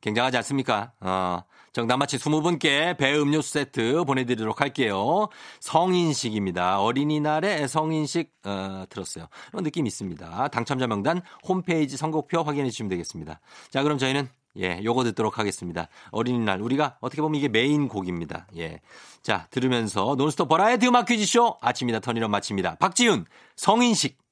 굉장하지 않습니까? 어, 정답 맞힌 20분께 배 음료수 세트 보내드리도록 할게요. 성인식입니다. 어린이날에 성인식, 어, 들었어요. 이런 느낌 있습니다. 당첨자 명단 홈페이지 선곡표 확인해 주시면 되겠습니다. 자, 그럼 저희는 예, 요거 듣도록 하겠습니다. 어린이날. 우리가 어떻게 보면 이게 메인 곡입니다. 예. 자, 들으면서 논스톱 버라이어티 음악 퀴즈쇼 아침이다 턴이런 마칩니다. 박지윤, 성인식.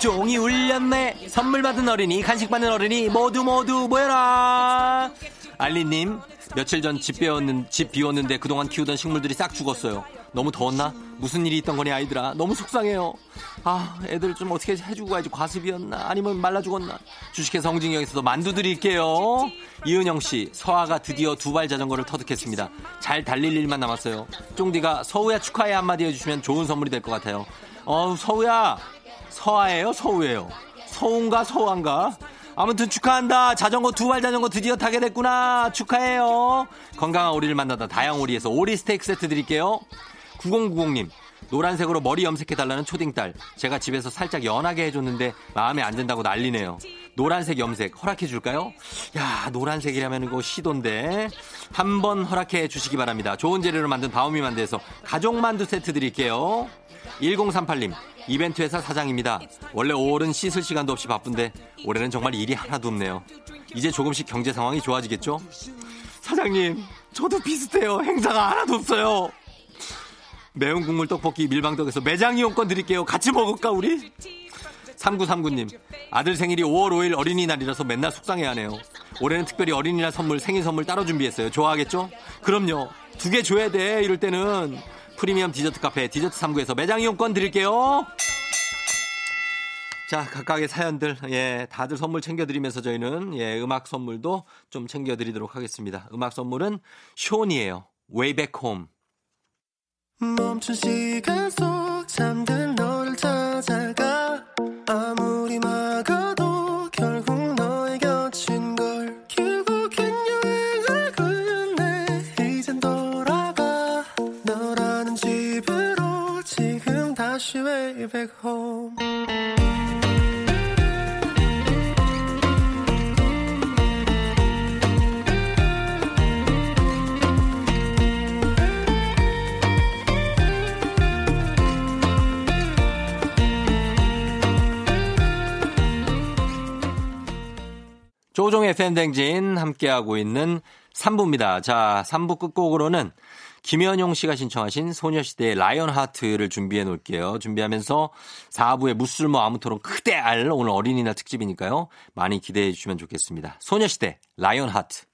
종이 울렸네. 선물 받은 어린이, 간식 받는 어린이 모두 모두 모여라. 알리님, 며칠 전 집 비웠는 집 비웠는데 그동안 키우던 식물들이 싹 죽었어요. 너무 더웠나? 무슨 일이 있던 거니 아이들아? 너무 속상해요. 아, 애들 좀 어떻게 해주고 가야지 과습이었나? 아니면 말라 죽었나? 주식회사 홍진경에서도 만두 드릴게요. 이은영 씨, 서아가 드디어 두 발 자전거를 터득했습니다. 잘 달릴 일만 남았어요. 쫑디가 서우야 축하해 한마디 해주시면 좋은 선물이 될 것 같아요. 어우, 서우야. 서아예요? 서우예요? 서우인가 서우한가? 아무튼 축하한다. 자전거 두 발 자전거 드디어 타게 됐구나. 축하해요. 건강한 오리를 만나다 다양 오리에서 오리 스테이크 세트 드릴게요. 9090님. 노란색으로 머리 염색해달라는 초딩딸. 제가 집에서 살짝 연하게 해줬는데 마음에 안 든다고 난리네요. 노란색 염색 허락해줄까요? 야, 노란색이라면 이거 시도인데. 한번 허락해 주시기 바랍니다. 좋은 재료로 만든 다우미 만두에서 가족 만두 세트 드릴게요. 1038님. 이벤트 회사 사장입니다. 원래 5월은 씻을 시간도 없이 바쁜데 올해는 정말 일이 하나도 없네요. 이제 조금씩 경제 상황이 좋아지겠죠? 사장님, 저도 비슷해요. 행사가 하나도 없어요. 매운 국물 떡볶이 밀방떡에서 매장 이용권 드릴게요. 같이 먹을까 우리? 3939님 아들 생일이 5월 5일 어린이날이라서 맨날 속상해하네요. 올해는 특별히 어린이날 선물 생일 선물 따로 준비했어요. 좋아하겠죠? 그럼요. 두 개 줘야 돼. 이럴 때는 프리미엄 디저트 카페 디저트 3구에서 매장 이용권 드릴게요. 자, 각각의 사연들, 예, 다들 선물 챙겨드리면서 저희는, 예, 음악 선물도 좀 챙겨드리도록 하겠습니다. 음악 선물은 쇼니에요. Way Back Home. 멈춘 시간 속 잠든 너를 찾아가 아무리 막아 way back home 조종의 팬댕진 함께하고 있는 3부입니다. 자, 3부 끝곡으로는 김현용 씨가 신청하신 소녀시대의 라이언 하트를 준비해 놓을게요. 준비하면서 4부의 무술모 아무토론 크대 알 오늘 어린이날 특집이니까요. 많이 기대해 주시면 좋겠습니다. 소녀시대 라이언 하트.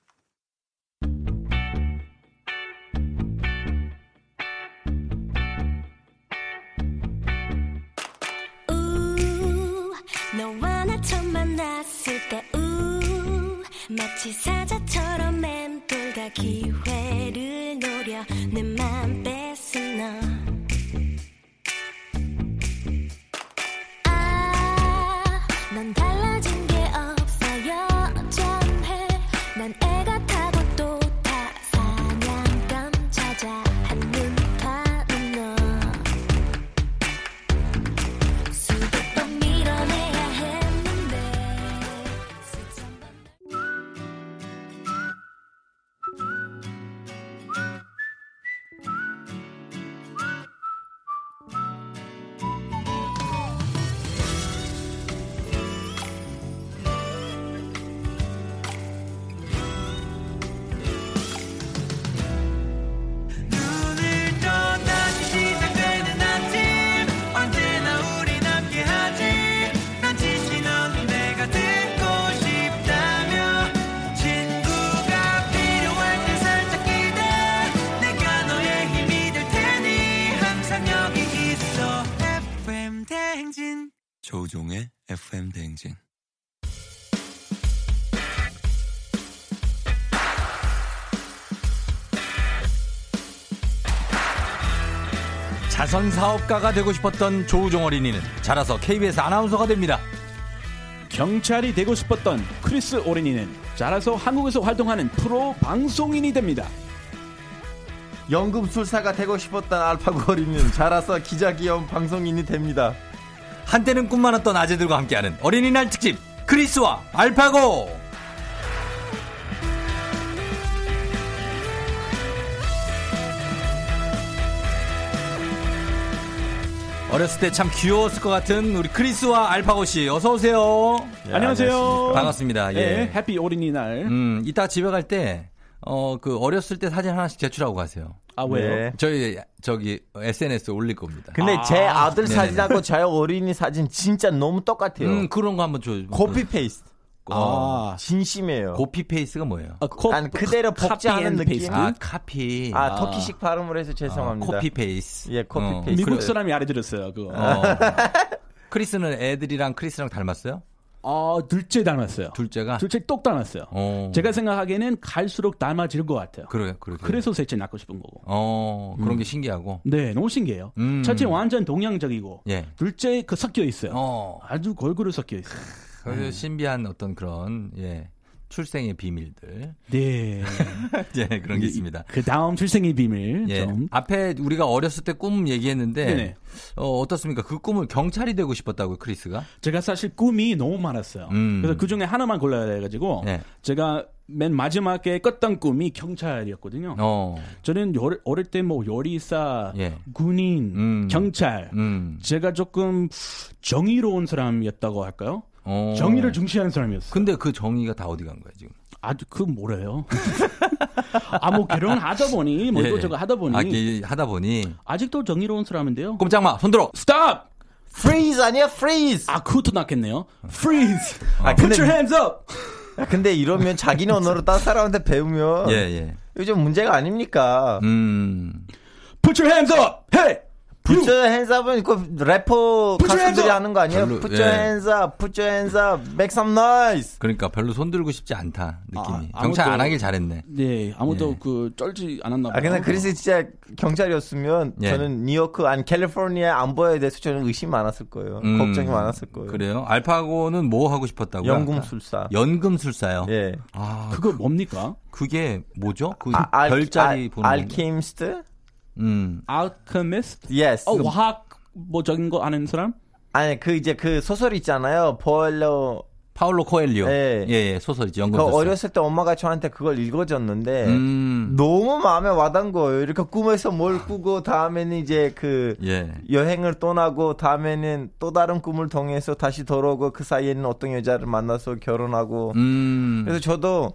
마치 사자처럼 맴돌다 기회를 노려 조우종의 FM 대행진. 자선 사업가가 되고 싶었던 조우종 어린이는 자라서 KBS 아나운서가 됩니다. 경찰이 되고 싶었던 크리스 오렌이는 자라서 한국에서 활동하는 프로 방송인이 됩니다. 연금술사가 되고 싶었던 알파고 어린이는 자라서 기자 기업 방송인이 됩니다. 한때는 꿈 많았던 아재들과 함께하는 어린이날 특집 크리스와 알파고 어렸을 때 참 귀여웠을 것 같은 우리 크리스와 알파고 씨 어서 오세요. 예, 안녕하세요. 반갑습니다. 예. 예, 해피 어린이날. 음, 이따 집에 갈 때 어, 그 어렸을 때 사진 하나씩 제출하고 가세요. 아, 왜요? 네. 저희 저기 SNS 에 올릴 겁니다. 근데 제 아들. 사진하고 제 어린이 사진 진짜 너무 똑같아요. 음, 그런 거 한번 줘. copy paste. 아. 진심이에요. copy paste가 뭐예요? 아, 코, 아니, 그대로 복제하는 앤 느낌? paste? 아, 카피. 아, 터키식 발음을 해서 죄송합니다. copy paste. 예, 코피 어, paste. 미국. 사람이 알려드렸어요, 그거. 어. 크리스는 애들이랑 크리스랑 닮았어요? 어, 둘째 닮았어요. 둘째가? 둘째 똑 닮았어요. 어. 제가 생각하기에는 갈수록 닮아질 것 같아요. 그래, 그래. 그래서 셋째 낳고 싶은 거고. 어, 그런 게 신기하고. 네, 너무 신기해요. 음. 첫째 완전 동양적이고, 예. 둘째 그 섞여 있어요. 어. 아주 골고루 섞여 있어요. 그 신비한 어떤 그런 예. 출생의 비밀들. 네. 예, 그런 게 있습니다. 그 다음 출생의 비밀 예. 좀. 앞에 우리가 어렸을 때 꿈 얘기했는데 네네. 어, 어떻습니까? 그 꿈을 경찰이 되고 싶었다고요, 크리스가? 제가 사실 꿈이 너무 많았어요. 음. 그래서 그 중에 하나만 골라야 돼가지고 예. 제가 맨 마지막에 꿨던 꿈이 경찰이었거든요. 어. 저는 열- 어릴 때 뭐 요리사, 예. 군인, 음. 경찰. 음. 제가 조금 정의로운 사람이었다고 할까요? 어. 정의를 중시하는 사람이었어요. 근데 그 정의가 다 어디 간 거야, 지금? 아주 그 뭐래요? 아뭐 결혼 하다 보니 뭐 예. 이것저것 하다 보니 아, 이게 하다 보니 아직도 정의로운 사람인데요. 꼼짝 마. 손 들어. 스탑! freeze 아니야, freeze. 아 그것도 낫겠네요. Freeze. 아, Put your hands up. 야, 근데 이러면 자기네 언어로 딴 사람한테 배우면 예, 예. 요즘 문제가 아닙니까? 음. Put your hands up. Hey. Put your hands up은 그 래퍼 Put your hands 가수들이 up. 하는 거 아니에요? 별로, Put your 예. hands up, put your hands up, make some noise. 그러니까 별로 손 들고 싶지 않다, 느낌이. 아, 경찰 아무도- 안 하길 잘했네. 네, 아무도 예. 그 쩔지 않았나 봐요. 아, 근데 그래서 진짜 경찰이었으면 예. 저는 뉴요크, 아니 캘리포니아 안보에 대해서 저는 의심 많았을 거예요. 음, 걱정이 많았을 거예요. 그래요? 알파고는 뭐 하고 싶었다고요? 연금술사. 연금술사요? 예. 아, 그거 뭡니까? 그게 뭐죠? 그 아, 알- 별자리 알- 보는 건가? 알케미스트? 음. 알케미스트? Yes. 어, 화학 뭐적인 거 아는 사람? 아니 그 이제 그 소설 있잖아요. 보일러. 파울로 코엘리오. 예. 예, 예, 소설이지. 그. 어렸을 때 엄마가 저한테 그걸 읽어줬는데 음. 너무 마음에 와닿은 거예요. 이렇게 꿈에서 뭘 꾸고 다음에는 이제 그 예. 여행을 떠나고 다음에는 또 다른 꿈을 통해서 다시 돌아오고 그 사이에는 어떤 여자를 만나서 결혼하고 음. 그래서 저도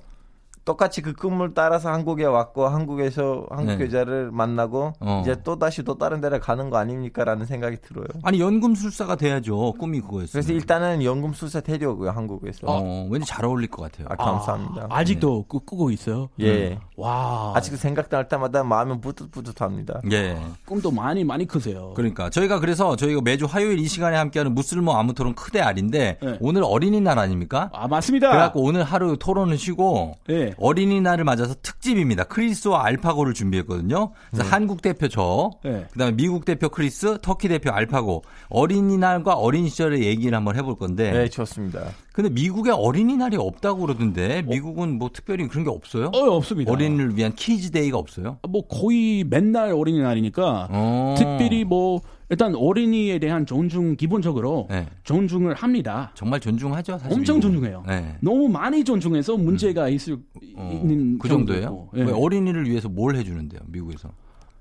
똑같이 그 꿈을 따라서 한국에 왔고 한국에서 한국 네. 여자를 만나고 어. 이제 또 다시 또 다른 데를 가는 거 아닙니까라는 생각이 들어요. 아니 연금술사가 돼야죠. 꿈이 그거였어요. 그래서 일단은 연금술사 되려고요 한국에서. 어, 왠지 잘 어울릴 것 같아요. 아, 감사합니다. 아, 직도 꾸, 꾸고 있어요? 예. 와. 아직도 생각날 때마다 마음이 뿌듯뿌듯합니다. 예. 꿈도 많이 많이 크세요. 그러니까 저희가 그래서 저희가 매주 화요일 이 시간에 함께하는 무쓸모 아무 토론 크 대 알인데 네. 오늘 어린이날 아닙니까? 아, 맞습니다. 그래갖고 오늘 하루 토론을 쉬고 예. 어린이날을 맞아서 특집입니다. 크리스와 알파고를 준비했거든요. 그래서 한국 대표 저, 네. 그다음에 미국 대표 크리스, 터키 대표 알파고 어린이날과 어린 시절의 얘기를 한번 해볼 건데. 네, 좋습니다. 근데 미국에 어린이날이 없다고 그러던데 미국은 뭐 특별히 그런 게 없어요? 어, 없습니다. 어린이를 위한 키즈데이가 없어요? 뭐 거의 맨날 어린이날이니까 어. 특별히 뭐 일단 어린이에 대한 존중 기본적으로 네. 존중을 합니다. 정말 존중하죠, 사실. 엄청 미국은. 존중해요. 네. 너무 많이 존중해서 문제가 있을 어, 있는 그 정도예요? 왜 어린이를 위해서 뭘 해주는데요, 미국에서?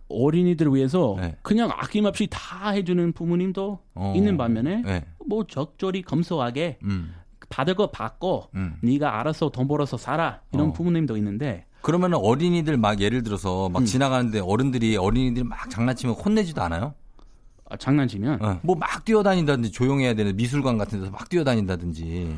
어린이들을 위해서 네. 그냥 아낌없이 다 해주는 부모님도 어. 있는 반면에 네. 뭐 적절히 검소하게 음. 받을 거 받고 음. 네가 알아서 돈 벌어서 살아 이런 어. 부모님도 있는데 그러면 어린이들 막 예를 들어서 막 지나가는데 어른들이 어린이들 막 장난치면 혼내지도 않아요? 아, 장난치면 어. 뭐막 뛰어다닌다든지 조용해야 되는 미술관 같은 데서 막 뛰어다닌다든지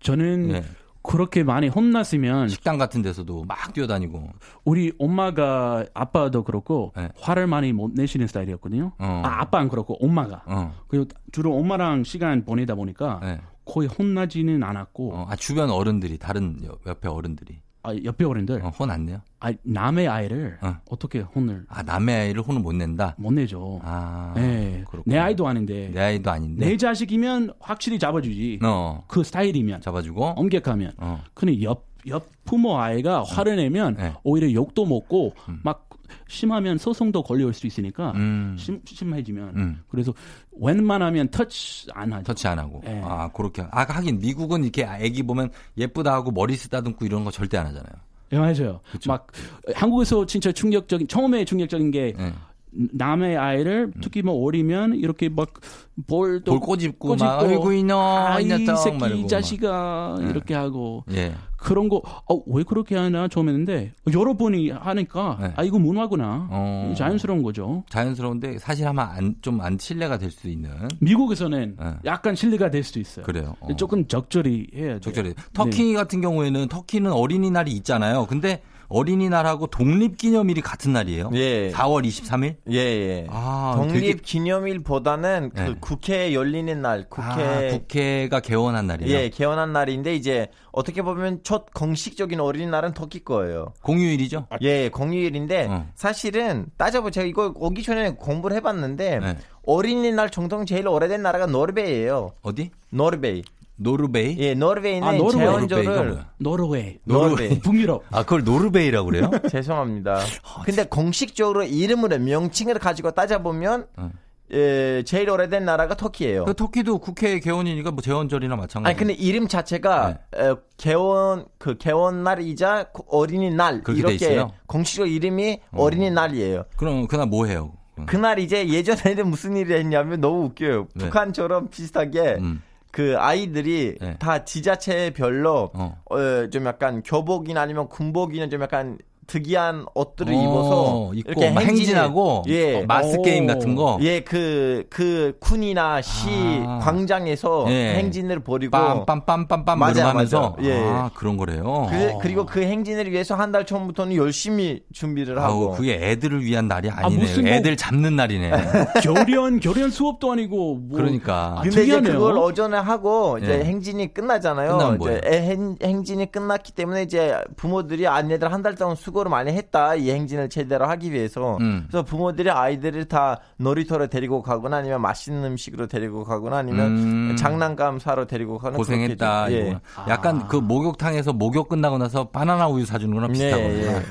저는 예. 그렇게 많이 혼났으면 식당 같은 데서도 막 뛰어다니고 우리 엄마가 아빠도 그렇고 네. 화를 많이 못 내시는 스타일이었거든요. 어. 아 아빠는 그렇고 엄마가 어. 그리고 주로 엄마랑 시간 보내다 보니까 네. 거의 혼나지는 않았고 어, 아 주변 어른들이 다른 옆- 옆에 어른들이 아, 옆에 어른들 어, 혼안 내요? 아, 남의 아이를 어. 어. 떻게 혼을 아 남의 아이를 혼을 못 낸다. 못 내죠. 아 네. 그렇구나. 내 아이도 아닌데 내 아이도 아닌데. 내 자식이면 확실히 잡아주지. 어 그 스타일이면 잡아주고. 엄격하면. 어. 근데 옆, 옆 부모 아이가 화를 내면 네. 오히려 욕도 먹고 막 심하면 소송도 걸려올 수 있으니까 음. 심, 심해지면 음. 그래서 웬만하면 터치 안 하죠. 터치 안 하고. 예. 아 그렇게. 아 하긴 미국은 이렇게 애기 보면 예쁘다 하고 머리 쓰다듬고 이런 거 절대 안 하잖아요. 예, 맞아요. 그쵸. 막 한국에서 진짜 충격적인 처음에 충격적인 게 예. 남의 아이를 특히 뭐 어리면 이렇게 막볼 돌 꼬집고 막 아이고 이놈 아이 이놈 새끼 이 막. 자식아 네. 이렇게 하고 예. 그런 거, 어, 왜 그렇게 하나 처음 했는데, 여러분이 하니까, 네. 아, 이거 문화구나. 어. 자연스러운 거죠. 자연스러운데 사실 하면 안, 좀 안 신뢰가 될 수 있는. 미국에서는 네. 약간 신뢰가 될 수도 있어요. 그래요. 어. 조금 적절히 해야 돼요. 적절히. 터키 같은 경우에는 터키는 어린이날이 있잖아요. 근데 어린이날하고 독립기념일이 같은 날이에요. 예. 4월 23일? 예, 예. 아, 독립 되게- 기념일보다는 그 네. 국회 열리는 날, 국회 아, 국회가 개원한 날이에요. 예, 개원한 날인데 이제 어떻게 보면 첫 공식적인 어린이날은 터키 거예요. 공휴일이죠? 예, 공휴일인데 어. 사실은 따져보 제가 이거 오기 전에 공부를 해봤는데 네. 어린이날 전통 제일 오래된 나라가 노르웨이예요. 어디? 노르웨이. 노르베이? 예, 노르웨이는 아, 노르웨이. 뭐야? 노르웨이. 노르웨이. 북유럽. 아, 그걸 노르베이라고 그래요? 죄송합니다. 근데 공식적으로 이름으로 명칭을 가지고 따져보면 어. 예, 제일 오래된 나라가 터키예요. 그 터키도 국회 개원이니까 뭐 제헌절이나 마찬가지. 아니 근데 이름 자체가 네. 어, 개원 그 개원 날이자 어린이날 이렇게 있어요? 공식적 이름이 어린이날이에요. 그럼 그날 뭐 해요? 그날 이제 예전에는 무슨 일이 했냐면 너무 웃겨요. 네. 북한처럼 비슷하게 음. 그 아이들이 네. 다 지자체별로 어. 어, 좀 약간 교복이나 아니면 군복이나 좀 약간 특이한 옷들을 어, 입어서 입고 이렇게 막 행진을- 행진 하고 예. 어, 마스 오. 게임 같은 거. 예, 그, 그, 쿤이나 시, 아. 광장에서 예. 행진을 벌이고. 빰빰빰빰빰 맞아요, 하면서 맞아요. 예. 아 그런 거래요. 그, 그리고 그 행진을 위해서 한 달 전부터는 열심히 준비를 하고. 아우 그게 애들을 위한 날이 아니네요. 무슨 뭐- 애들 잡는 날이네. 교련, 교련 수업도 아니고. 뭐 그러니까 아, 근데 이제 특이하네요. 그걸 어전에 하고 이제 예. 행진이 끝나잖아요. 이제 행, 행진이 끝났기 때문에 이제 부모들이 아내들 한 달 동안 수고 를 많이 했다. 이 행진을 제대로 하기 위해서. 음. 그래서 부모들이 아이들을 다 놀이터로 데리고 가거나 아니면 맛있는 음식으로 데리고 가거나 아니면 음. 장난감 사러 데리고 가는 고생했다. 예. 약간 그 목욕탕에서 목욕 끝나고 나서 바나나 우유 사주는 거랑 비슷한 예, 거구나.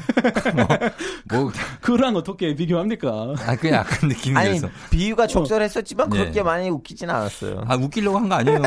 뭐, 목욕탕. 그랑 어떻게 비교합니까? 아, 그 약간 느낌이 아니. 비유가 적절했었지만 예. 그렇게 많이 웃기진 않았어요. 아, 웃기려고 한 거 아니에요.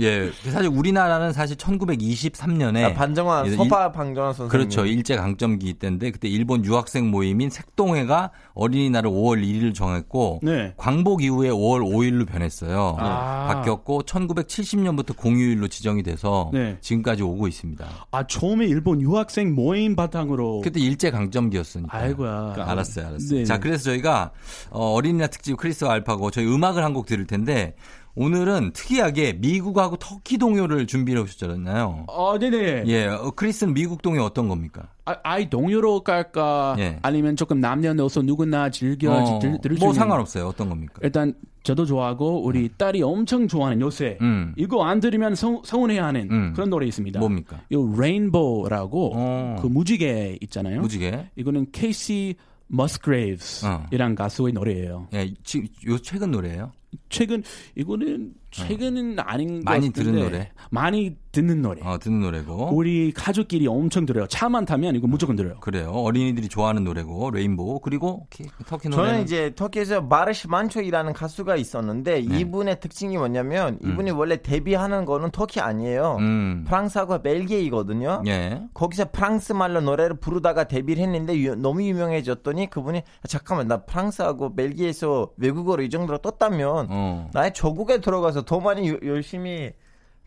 예. 사실 우리나라는 사실 1923년에 아, 반정환 예, 서파 방정환 선생님. 그렇죠. 일제 강점기 때인데 그때 일본 유학생 모임인 색동회가 어린이날을 5월 1일을 정했고 네. 광복 이후에 5월 5일로 변했어요. 아. 바뀌었고 1970년부터 공휴일로 지정이 돼서 네. 지금까지 오고 있습니다. 아, 처음에 일본 유학생 모임 바탕으로. 그때 일제 강점기였으니까. 아이고야. 알았어요, 알았어요. 네, 자, 네. 그래서 저희가 어, 어린이날 특집 크리스와 알파고 저희 음악을 한 곡 들을 텐데 오늘은 특이하게 미국하고 터키 동요를 준비해 오셨잖아요. 아, 네네. 예, 어, 크리스는 미국 동요 어떤 겁니까? 아, 아이 동요로 갈까? 예. 아니면 조금 남녀노소 누구나 즐겨 어, 들, 들을 수 뭐 있는- 상관없어요. 어떤 겁니까? 일단 저도 좋아하고 우리 딸이 엄청 좋아하는 요새 음. 이거 안 들으면 서, 서운해하는 음. 그런 노래 있습니다. 뭡니까? 이 Rainbow라고 어. 그 무지개 있잖아요. 무지개. 이거는 케이시 머스그레이브스이란 가수의 노래예요. 예, 지금 요 최근 노래예요. 최근 이거는 최근은 아닌 것 많이 같은데 들은 노래? 많이 듣는 노래. 어, 듣는 노래고. 우리 가족끼리 엄청 들어요. 차만 타면 이거 무조건 들어요. 그래요. 어린이들이 좋아하는 노래고 Rainbow 그리고 키- 터키 노래. 저는 이제 터키에서 Barış Manço이라는 가수가 있었는데 네. 이분의 특징이 뭐냐면 이분이 원래 데뷔하는 거는 터키 아니에요. 음. 프랑스하고 벨기에이거든요. 예. 거기서 프랑스 말로 노래를 부르다가 데뷔를 했는데 유- 너무 유명해졌더니 그분이 아, 잠깐만 나 프랑스하고 벨기에에서 외국어로 이 정도로 떴다면 어. 나의 조국에 들어가서 더 많이 유- 열심히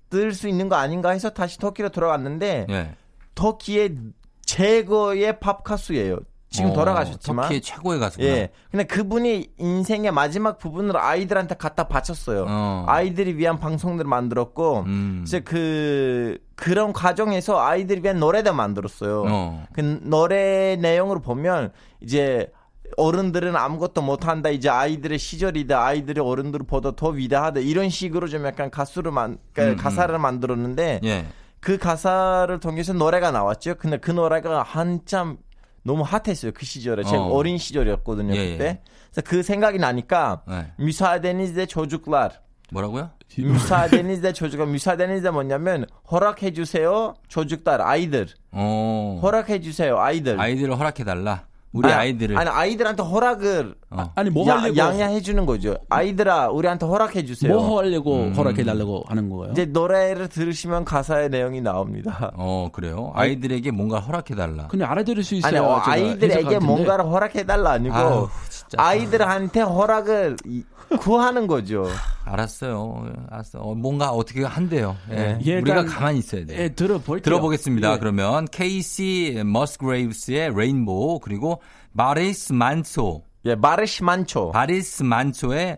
뜰 수 있는 거 아닌가 해서 다시 터키로 들어갔는데 예. 터키의 최고의 팝 가수예요. 지금 어, 돌아가셨지만 터키의 최고의 가수구나. 예. 근데 그분이 인생의 마지막 부분을 아이들한테 갖다 바쳤어요. 어. 아이들이 위한 방송들을 만들었고, 음. 이제 그, 그런 과정에서 아이들이 위한 노래도 만들었어요. 어. 그 노래 내용으로 보면, 이제, 어른들은 아무것도 못한다. 이제 아이들의 시절이다. 아이들이 어른들을 보다 더 위대하다. 이런 식으로 좀 약간 가수를 만, 그러니까 음, 가사를 만들었는데, 예. 그 가사를 통해서 노래가 나왔죠. 근데 그 노래가 한참 너무 핫했어요. 그 시절에. 제가 어. 어린 시절이었거든요. 예, 그때. 예. 그래서 그 생각이 나니까 네. müsaadenizle çocuklar. 뭐라고요? müsaadenizle çocuklar. müsaadenizle 뭐냐면 허락해 주세요. çocuklar 아이들. 어. 허락해 주세요. 아이들. 아이들을 허락해 달라. 우리 아니, 아이들을. 아니 아이들한테 허락을 어. 아 니 뭐 야- 하려고 양해해 주는 거죠. 아이들아, 우리한테 허락해 주세요. 뭐 하려고 음. 허락해 달라고 하는 거예요? 이제 노래를 들으시면 가사의 내용이 나옵니다. 어, 그래요. 아이들에게 뭔가 허락해 달라. 그냥 알아들을 수 아니, 있어요. 어, 제가 아이들에게. 뭔가를 허락해 달라 아니고 진짜. 아이들한테 허락을 이- 구하는 거죠. 알았어요. 알았어. 어, 뭔가 어떻게 한대요. 예. 예, 우리가 가만히 있어야 돼. 예, 들어볼게요. 들어보겠습니다. 예. 그러면 케이시 머스그레이브스의 레인보우 그리고 마리스 만소, 예, 마르시 만초. 바리스 만소의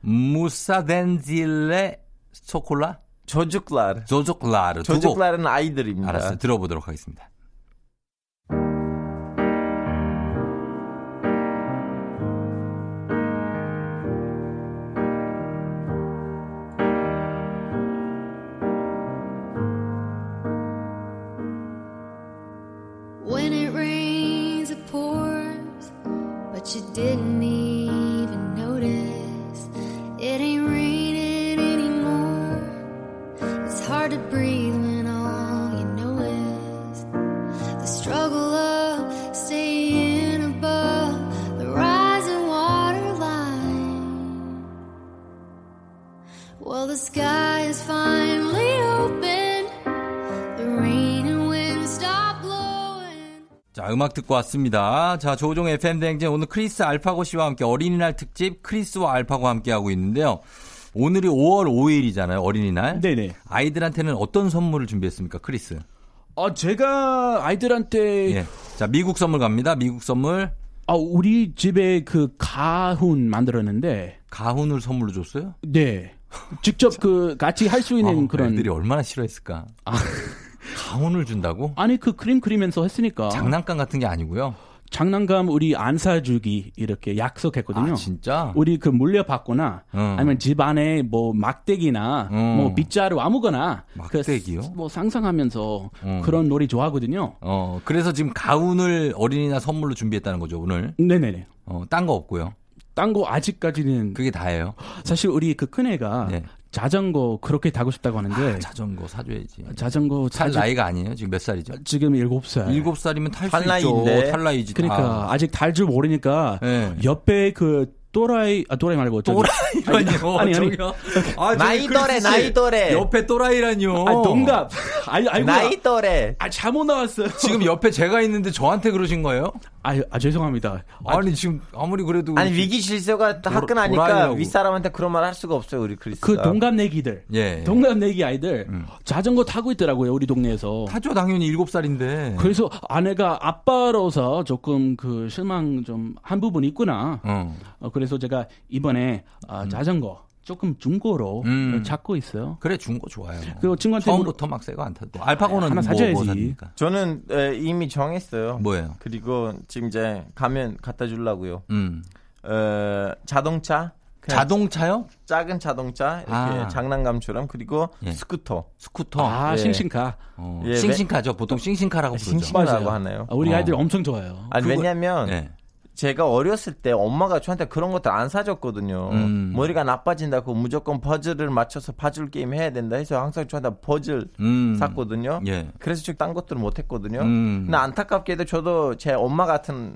무사덴질레 초콜라. 조족라르 두곡 조죽랄은 아이들입니다. 알았어요. 들어보도록 하겠습니다. 음악 듣고 왔습니다. 자, 조우종 FM 대행진 오늘 크리스 알파고 씨와 함께 어린이날 특집 크리스와 알파고 함께 하고 있는데요. 오늘이 5월 5일이잖아요. 어린이날. 네네. 아이들한테는 어떤 선물을 준비했습니까, 크리스? 어, 제가 아이들한테 예. 자, 미국 선물 갑니다. 미국 선물. 아, 우리 집에 그 가훈 만들었는데 가훈을 선물로 줬어요? 네. 직접 그 같이 할 수 있는 아, 그런 애들이 얼마나 싫어했을까. 아. 가훈을 준다고? 아니 그 그림 그리면서 했으니까 장난감 같은 게 아니고요. 장난감 우리 안 사주기 이렇게 약속했거든요. 아, 진짜? 우리 그 물려받거나 어. 아니면 집 안에 뭐 막대기나 어. 뭐 빗자루 아무거나 막대기요? 그 뭐 상상하면서 어. 그런 놀이 좋아하거든요. 어, 그래서 지금 가훈을 어린이날 선물로 준비했다는 거죠, 오늘. 네네네. 어, 딴 거 없고요. 딴 거 아직까지는 그게 다예요. 사실 우리 그 큰애가 네. 자전거 그렇게 타고 싶다고 하는데 아, 자전거 사줘야지. 자전거 탈 사지- 나이가 아니에요? 지금 몇 살이죠? 지금 일곱 살. 일곱 살이면 탈수탈 있죠. 나이인데. 탈 나이지. 그러니까 다. 아직 탈줄 모르니까 네. 옆에 그 또라이 아 또라이 말고 저기 또라이라니요. 아니, 아니. 저기요. 아, 저기 나이 또래. 나이 또래. 옆에 또라이라니요. 아 동갑. 아니 아이고. 나이 또래. 아 잘못 나왔어요. 지금 옆에 제가 있는데 저한테 그러신 거예요? 아, 아 죄송합니다. 아, 아니 지금 아무리 그래도 아니 위기 질서가 화끈하니까. 윗사람한테 그런 말 할 수가 없어요 우리 크리스가. 그 동갑 내기들. 예. 동갑 내기 아이들 음. 자전거 타고 있더라고요 우리 동네에서. 타죠 당연히 일곱 살인데. 그래서 아내가 아빠로서 조금 그 실망 좀 한 부분이 있구나. 어. 어, 그래서 제가 이번에 아, 자전거 조금 중고로 음. 찾고 있어요. 그래 준거 좋아요. 그리고 친구한테 처음부터 막 새거 안 타도. 알파고는 하나 뭐, 사줘야지. 뭐 삽니까? 저는 에, 이미 정했어요. 뭐예요? 그리고 지금 이제 가면 갖다 주려고요. 음. 어, 자동차. 자동차요? 작은 자동차 이렇게 아. 장난감처럼 그리고 예. 스쿠터. 스쿠터. 아 예. 싱싱카. 어, 예, 싱싱카죠. 보통 싱싱카라고 부르죠. 싱싱카라고 하나요? 아, 우리 어. 아이들 엄청 좋아해요. 아니 그거- 왜냐면 네. 제가 어렸을 때 엄마가 저한테 그런 것들 안 사줬거든요. 음. 머리가 나빠진다고 무조건 퍼즐을 맞춰서 퍼즐 게임 해야 된다 해서 항상 저한테 퍼즐 음. 샀거든요. 예. 그래서 그딴 것들을 못 했거든요. 음. 근데 안타깝게도 저도 제 엄마 같은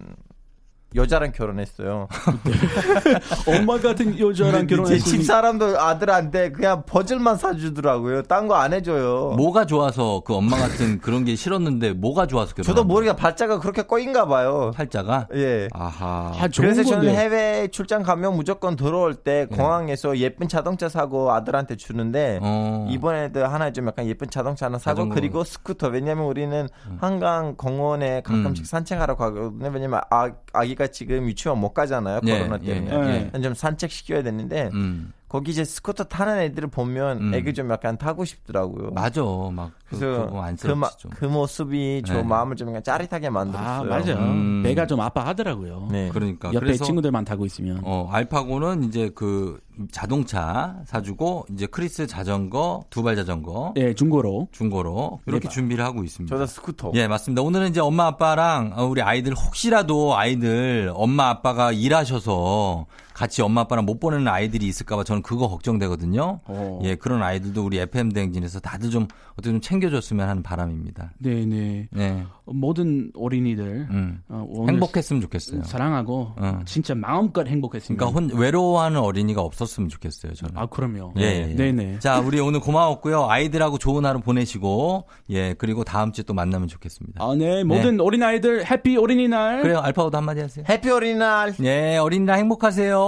여자랑 결혼했어요. 엄마 같은 여자랑 제 결혼했으니 집사람도 아들한테 그냥 퍼즐만 사주더라고요. 딴 거 안 해줘요. 뭐가 좋아서 그 엄마 같은 그런 게 싫었는데 뭐가 좋아서 결혼? 저도 머리가 발자가 그렇게 꼬인가 봐요. 팔자가. 예. 아하. 아, 그래서 저는 건데. 해외 출장 가면 무조건 들어올 때 공항에서 예쁜 자동차 사고 아들한테 주는데 어. 이번에도 하나 좀 약간 예쁜 자동차 하나 사고 자전거. 그리고 스쿠터 왜냐면 우리는 한강 공원에 가끔씩 음. 산책하러 가거든요 왜냐면 아, 아기 가 지금 유치원 못 가잖아요 예, 코로나 예, 때문에 예. 좀 산책 시켜야 되는데 음. 거기 이제 스쿠터 타는 애들을 보면 음. 애기 좀 약간 타고 싶더라고요. 맞아. 막 그, 그래서 그거 그, 좀. 그 모습이 저 네. 마음을 좀 약간 짜릿하게 아 만들었어요. 맞아요. 음. 배가 좀 아파하더라고요. 네. 그러니까 옆에 그래서 친구들만 타고 있으면. 어, 알파고는 이제 그 자동차 사주고 이제 크리스 자전거 두발 자전거 예, 중고로 중고로 이렇게 네. 준비를 하고 있습니다. 저도 스쿠터. 예, 맞습니다. 오늘은 이제 엄마 아빠랑 어, 우리 아이들 혹시라도 아이들 엄마 아빠가 일하셔서 같이 엄마 아빠랑 못 보내는 아이들이 있을까봐 저는 그거 걱정되거든요. 어. 예, 그런 아이들도 우리 FM 대행진에서 다들 좀 어떻게 좀 챙겨줬으면 하는 바람입니다. 네, 네. 네, 모든 어린이들 음. 어, 행복했으면 좋겠어요. 사랑하고 어. 진짜 마음껏 행복했습니다. 그러니까 혼, 외로워하는 어린이가 없었으면 좋겠어요. 저는. 아, 그럼요. 예, 예, 예. 네, 네. 자, 우리 오늘 고마웠고요. 아이들하고 좋은 하루 보내시고, 예, 그리고 다음 주에 또 만나면 좋겠습니다. 아, 네. 모든 어린 아이들 Happy 어린이날. 그래요, 알파고도 한마디 하세요. Happy 어린이날. 예, 어린이날 행복하세요.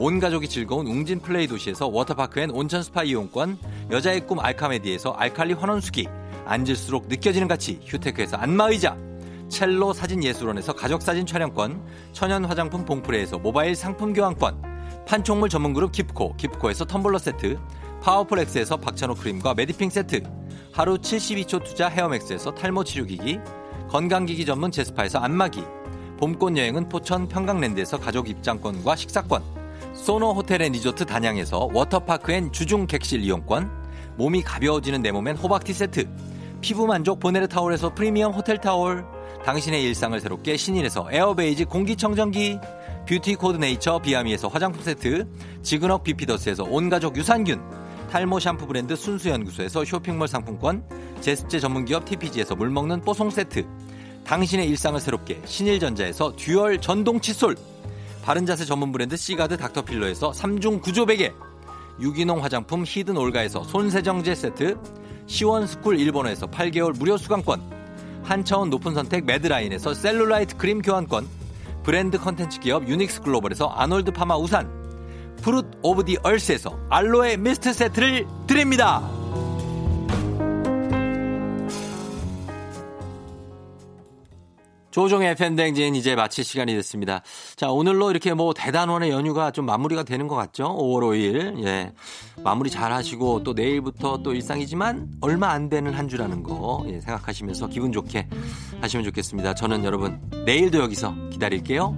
온 가족이 즐거운 웅진 플레이 도시에서 워터파크 and 온천 스파 이용권, 여자의 꿈 알카메디에서 알칼리 환원수기, 앉을수록 느껴지는 가치 휴테크에서 안마의자, 첼로 사진 예술원에서 가족 사진 촬영권, 천연 화장품 봉프레에서 모바일 상품 교환권, 판촉물 전문 그룹 기프코, 기프코에서 텀블러 세트, 파워풀 엑스에서 박찬호 크림과 메디핑 세트, 하루 72초 투자 헤어맥스에서 탈모 치료기기, 건강기기 전문 제스파에서 안마기, 봄꽃 여행은 포천 평강랜드에서 가족 입장권과 식사권, 소노 호텔 앤 리조트 단양에서 워터파크 and 주중 객실 이용권, 몸이 가벼워지는 내 몸엔 호박티 세트, 피부 만족 보네르 타올에서 프리미엄 호텔 타올, 당신의 일상을 새롭게 신일에서 에어베이지 공기청정기, 뷰티 코드 네이처 비아미에서 화장품 세트, 지그넉 비피더스에서 온가족 유산균, 탈모 샴푸 브랜드 순수연구소에서 쇼핑몰 상품권, 제습제 전문기업 TPG에서 물먹는 뽀송 세트, 당신의 일상을 새롭게 신일전자에서 듀얼 전동 칫솔, 바른자세 전문 브랜드 시가드 닥터필러에서 3중 구조 베개, 유기농 화장품 히든 올가에서 손세정제 세트, 시원스쿨 일본어에서 8개월 무료 수강권, 한차원 높은 선택 매드라인에서 셀룰라이트 크림 교환권, 브랜드 컨텐츠 기업 유닉스 글로벌에서 아놀드 파마 우산, Fruit of the Earth에서 알로에 미스트 세트를 드립니다. 조우종의 FM대행진 이제 마칠 시간이 됐습니다. 자, 오늘로 이렇게 뭐 대단원의 연휴가 좀 마무리가 되는 것 같죠? 5월 5일. 예. 마무리 잘 하시고 또 내일부터 또 일상이지만 얼마 안 되는 한 주라는 거 예, 생각하시면서 기분 좋게 하시면 좋겠습니다. 저는 여러분 내일도 여기서 기다릴게요.